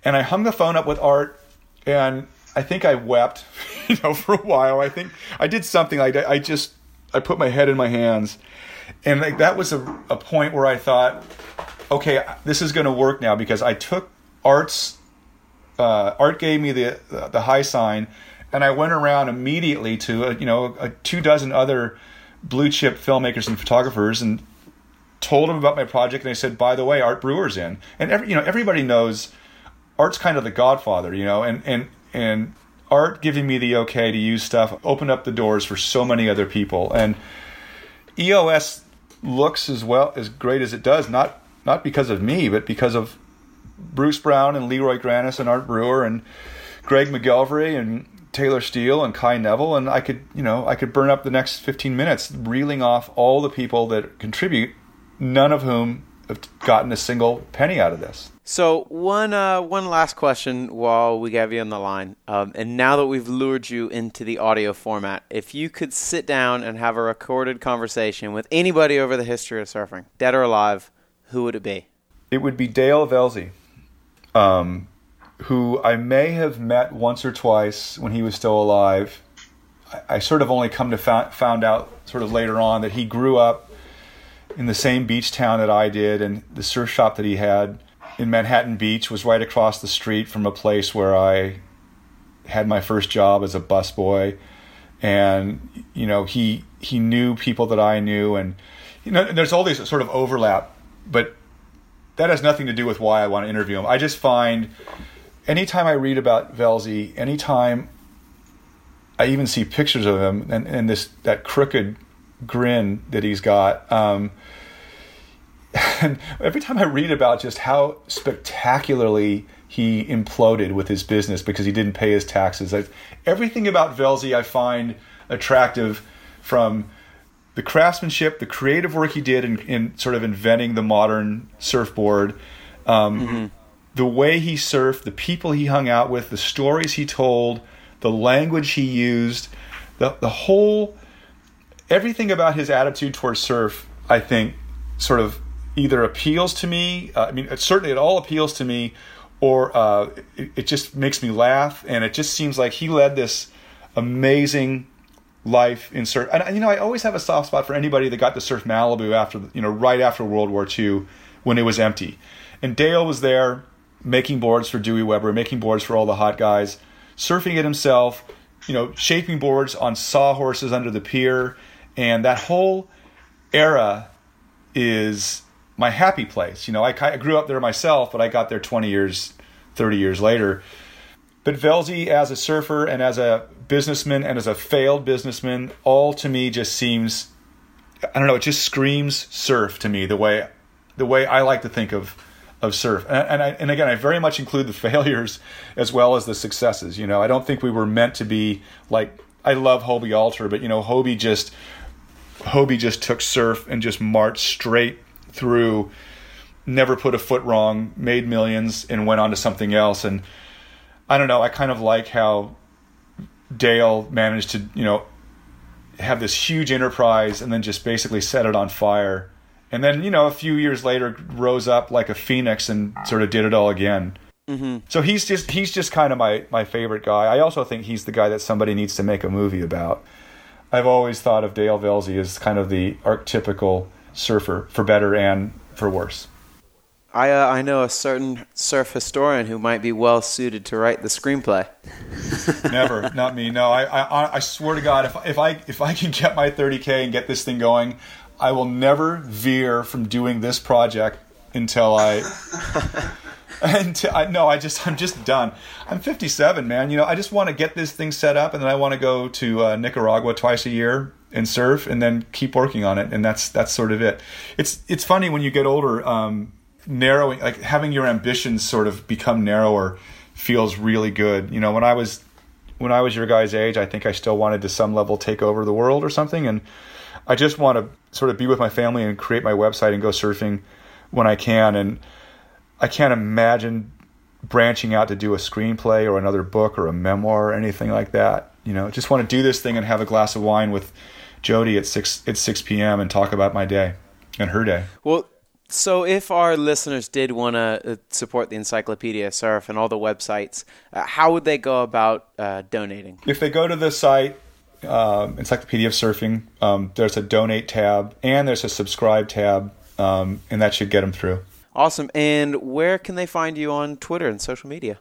S5: And I hung the phone up with Art, and I think I wept, you know, for a while. I think I did something like I just I put my head in my hands, and like that was a, a point where I thought, okay, this is going to work now because I took Art's uh, Art gave me the the high sign and I went around immediately to a, you know a two dozen other blue chip filmmakers and photographers and told them about my project. And they said by the way art brewer's in. And every, you know everybody knows art's kind of the godfather you know and and and art giving me the okay to use stuff opened up the doors for so many other people. And eos looks as well as great as it does not not because of me but because of bruce brown and leroy grannis and art brewer and greg macgillivray and Taylor Steele and Kai Neville, and I could, you know, I could burn up the next 15 minutes reeling off all the people that contribute, none of whom have gotten a single penny out of this.
S4: So one uh, one last question while we have you on the line, um, and now that we've lured you into the audio format, if you could sit down and have a recorded conversation with anybody over the history of surfing, dead or alive, who would it be?
S5: It would be Dale Velzy. Um, who I may have met once or twice when he was still alive. I, I sort of only come to found, found out sort of later on that he grew up in the same beach town that I did, and the surf shop that he had in Manhattan Beach was right across the street from a place where I had my first job as a busboy, and you know he he knew people that I knew, and you know there's all these sort of overlap, but that has nothing to do with why I want to interview him. I just find anytime I read about Velzy, anytime I even see pictures of him and, and this that crooked grin that he's got, um, and every time I read about just how spectacularly he imploded with his business because he didn't pay his taxes. I, everything about Velzy I find attractive from the craftsmanship, the creative work he did in, in sort of inventing the modern surfboard, um, mm-hmm. The way he surfed, the people he hung out with, the stories he told, the language he used, the, the whole, everything about his attitude towards surf, I think, sort of either appeals to me. Uh, I mean, it, certainly it all appeals to me or uh, it, it, just makes me laugh. And it just seems like he led this amazing life in surf. And you know, I always have a soft spot for anybody that got to surf Malibu after you know right after World War II when it was empty. And Dale was there making boards for Dewey Weber, making boards for all the hot guys, surfing it himself. You know, shaping boards on sawhorses under the pier, and that whole era is my happy place. You know, I, I grew up there myself, but I got there 20 years, 30 years later. But Velzy, as a surfer and as a businessman and as a failed businessman, all to me just seems, I don't know, it just screams surf to me the way, the way I like to think of, of surf. And, and I, and again, I very much include the failures as well as the successes. You know, I don't think we were meant to be like, I love Hobie Alter, but you know, Hobie just, Hobie just took surf and just marched straight through, never put a foot wrong, made millions, and went on to something else. And I don't know, I kind of like how Dale managed to, you know, have this huge enterprise and then just basically set it on fire. And then, you know, a few years later rose up like a phoenix and sort of did it all again. Mm-hmm. So he's just he's just kind of my my favorite guy. I also think he's the guy that somebody needs to make a movie about. I've always thought of Dale Velzy as kind of the archetypical surfer, for better and for worse.
S4: I uh, I know a certain surf historian who might be well suited to write the screenplay.
S5: Never, not me. No, I, I I swear to God, if if I if I can get my 30k and get this thing going, I will never veer from doing this project until I. and I, no, I just I'm just done. I'm 57, man. You know, I just want to get this thing set up, and then I want to go to uh, Nicaragua twice a year and surf, and then keep working on it. And that's that's sort of it. It's it's funny when you get older. Um, narrowing, like having your ambitions sort of become narrower, feels really good. You know, when I was when I was your guy's age, I think I still wanted to some level take over the world or something, and I just want to sort of be with my family and create my website and go surfing when I can. And I can't imagine branching out to do a screenplay or another book or a memoir or anything like that. You know, just want to do this thing and have a glass of wine with Jody at six at six p.m. and talk about my day and her day.
S4: Well, so if our listeners did want to uh, support the Encyclopedia Surf and all the websites, uh, how would they go about uh, donating?
S5: If they go to the site um, Encyclopedia of Surfing, um, there's a donate tab and there's a subscribe tab, um, and that should get them through.
S4: Awesome. And where can they find you on Twitter and social media?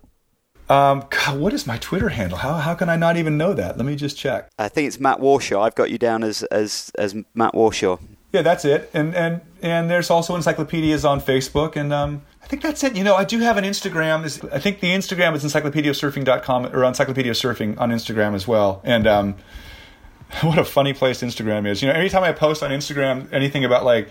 S5: Um, God, what is my Twitter handle? How how can I not even know that? Let me just check.
S2: I think it's Matt Warshaw. I've got you down as as as Matt Warshaw.
S5: Yeah, that's it. And and and there's also encyclopedias on Facebook, and um, I think that's it. You know, I do have an Instagram. I think the Instagram is encyclopediasurfing.com or encyclopedia surfing on Instagram as well. And um, what a funny place Instagram is. You know, anytime I post on Instagram anything about like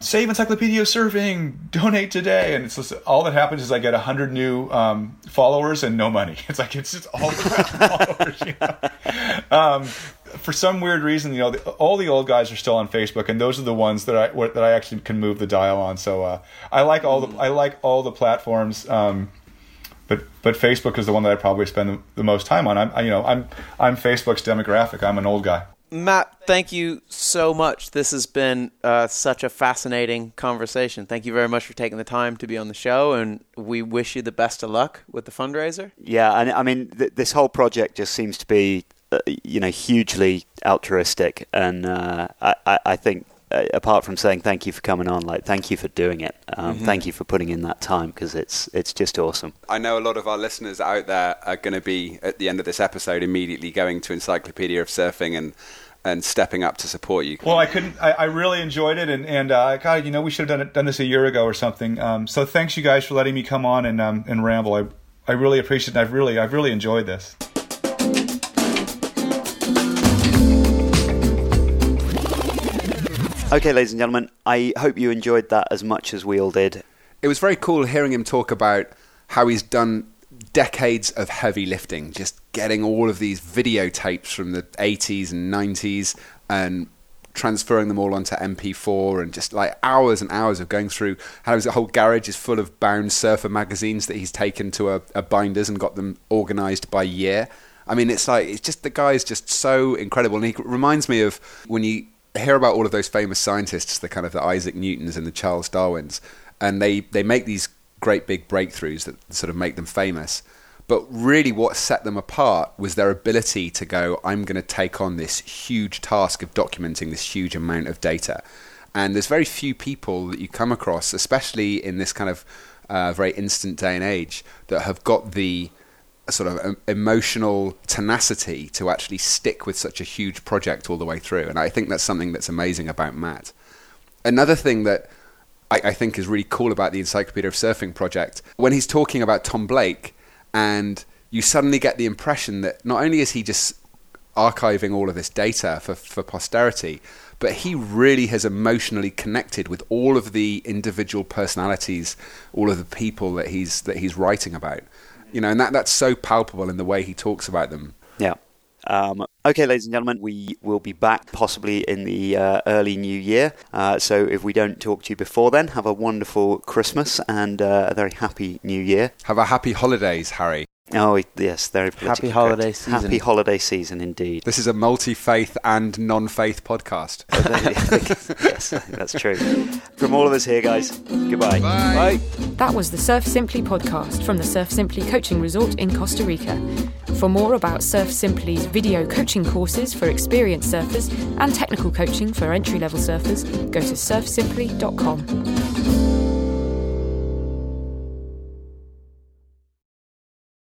S5: save Encyclopedia Surfing, donate today, and it's just, all that happens is I get hundred new um, followers and no money. It's like it's just all followers. You know? um, for some weird reason, you know, the, all the old guys are still on Facebook, and those are the ones that I that I actually can move the dial on. So uh, I like all the I like all the platforms. Um, but but Facebook is the one that I probably spend the, the most time on. I'm I, you know I'm I'm Facebook's demographic. I'm an old guy.
S4: Matt, thank you so much. This has been uh, such a fascinating conversation. Thank you very much for taking the time to be on the show, and we wish you the best of luck with the fundraiser.
S2: Yeah, and I mean, th- this whole project just seems to be, uh, you know, hugely altruistic, and uh, I, I, think. Uh, apart from saying thank you for coming on, like thank you for doing it, um, mm-hmm. thank you for putting in that time because it's it's just awesome.
S3: I know a lot of our listeners out there are going to be at the end of this episode immediately going to Encyclopedia of Surfing and and stepping up to support you.
S5: Well, I couldn't. I, I really enjoyed it, and and uh, God, you know, we should have done it, done this a year ago or something. Um, so thanks you guys for letting me come on and um, and ramble. I I really appreciate it. I've really I've really enjoyed this.
S2: Okay, ladies and gentlemen, I hope you enjoyed that as much as we all did.
S3: It was very cool hearing him talk about how he's done decades of heavy lifting, just getting all of these videotapes from the 80s and 90s and transferring them all onto MP4 and just like hours and hours of going through how his whole garage is full of bound surfer magazines that he's taken to a, a binders and got them organized by year. I mean, it's like, it's just the guy is just so incredible. And he reminds me of when you hear about all of those famous scientists, the kind of the Isaac Newtons and the Charles Darwins, and they, they make these great big breakthroughs that sort of make them famous. But really, what set them apart was their ability to go, I'm going to take on this huge task of documenting this huge amount of data. And there's very few people that you come across, especially in this kind of uh, very instant day and age, that have got the sort of emotional tenacity to actually stick with such a huge project all the way through. And I think that's something that's amazing about Matt. Another thing that I, I think is really cool about the Encyclopedia of Surfing project, when he's talking about Tom Blake, and you suddenly get the impression that not only is he just archiving all of this data for, for posterity, but he really has emotionally connected with all of the individual personalities, all of the people that he's that he's writing about. You know, and that, that's so palpable in the way he talks about them.
S2: Yeah. Um, okay, ladies and gentlemen, we will be back possibly in the uh, early new year. Uh, so if we don't talk to you before then, have a wonderful Christmas and uh, a very happy new year.
S3: Have a happy holidays, Harry.
S2: Oh yes, very
S4: happy holiday
S2: correct.
S4: season.
S2: Happy holiday season indeed.
S3: This is a multi-faith and non-faith podcast.
S2: yes, that's true. From all of us here, guys. Goodbye.
S3: Bye.
S1: That was the Surf Simply podcast from the Surf Simply Coaching Resort in Costa Rica. For more about Surf Simply's video coaching courses for experienced surfers and technical coaching for entry level surfers, go to surfsimply.com.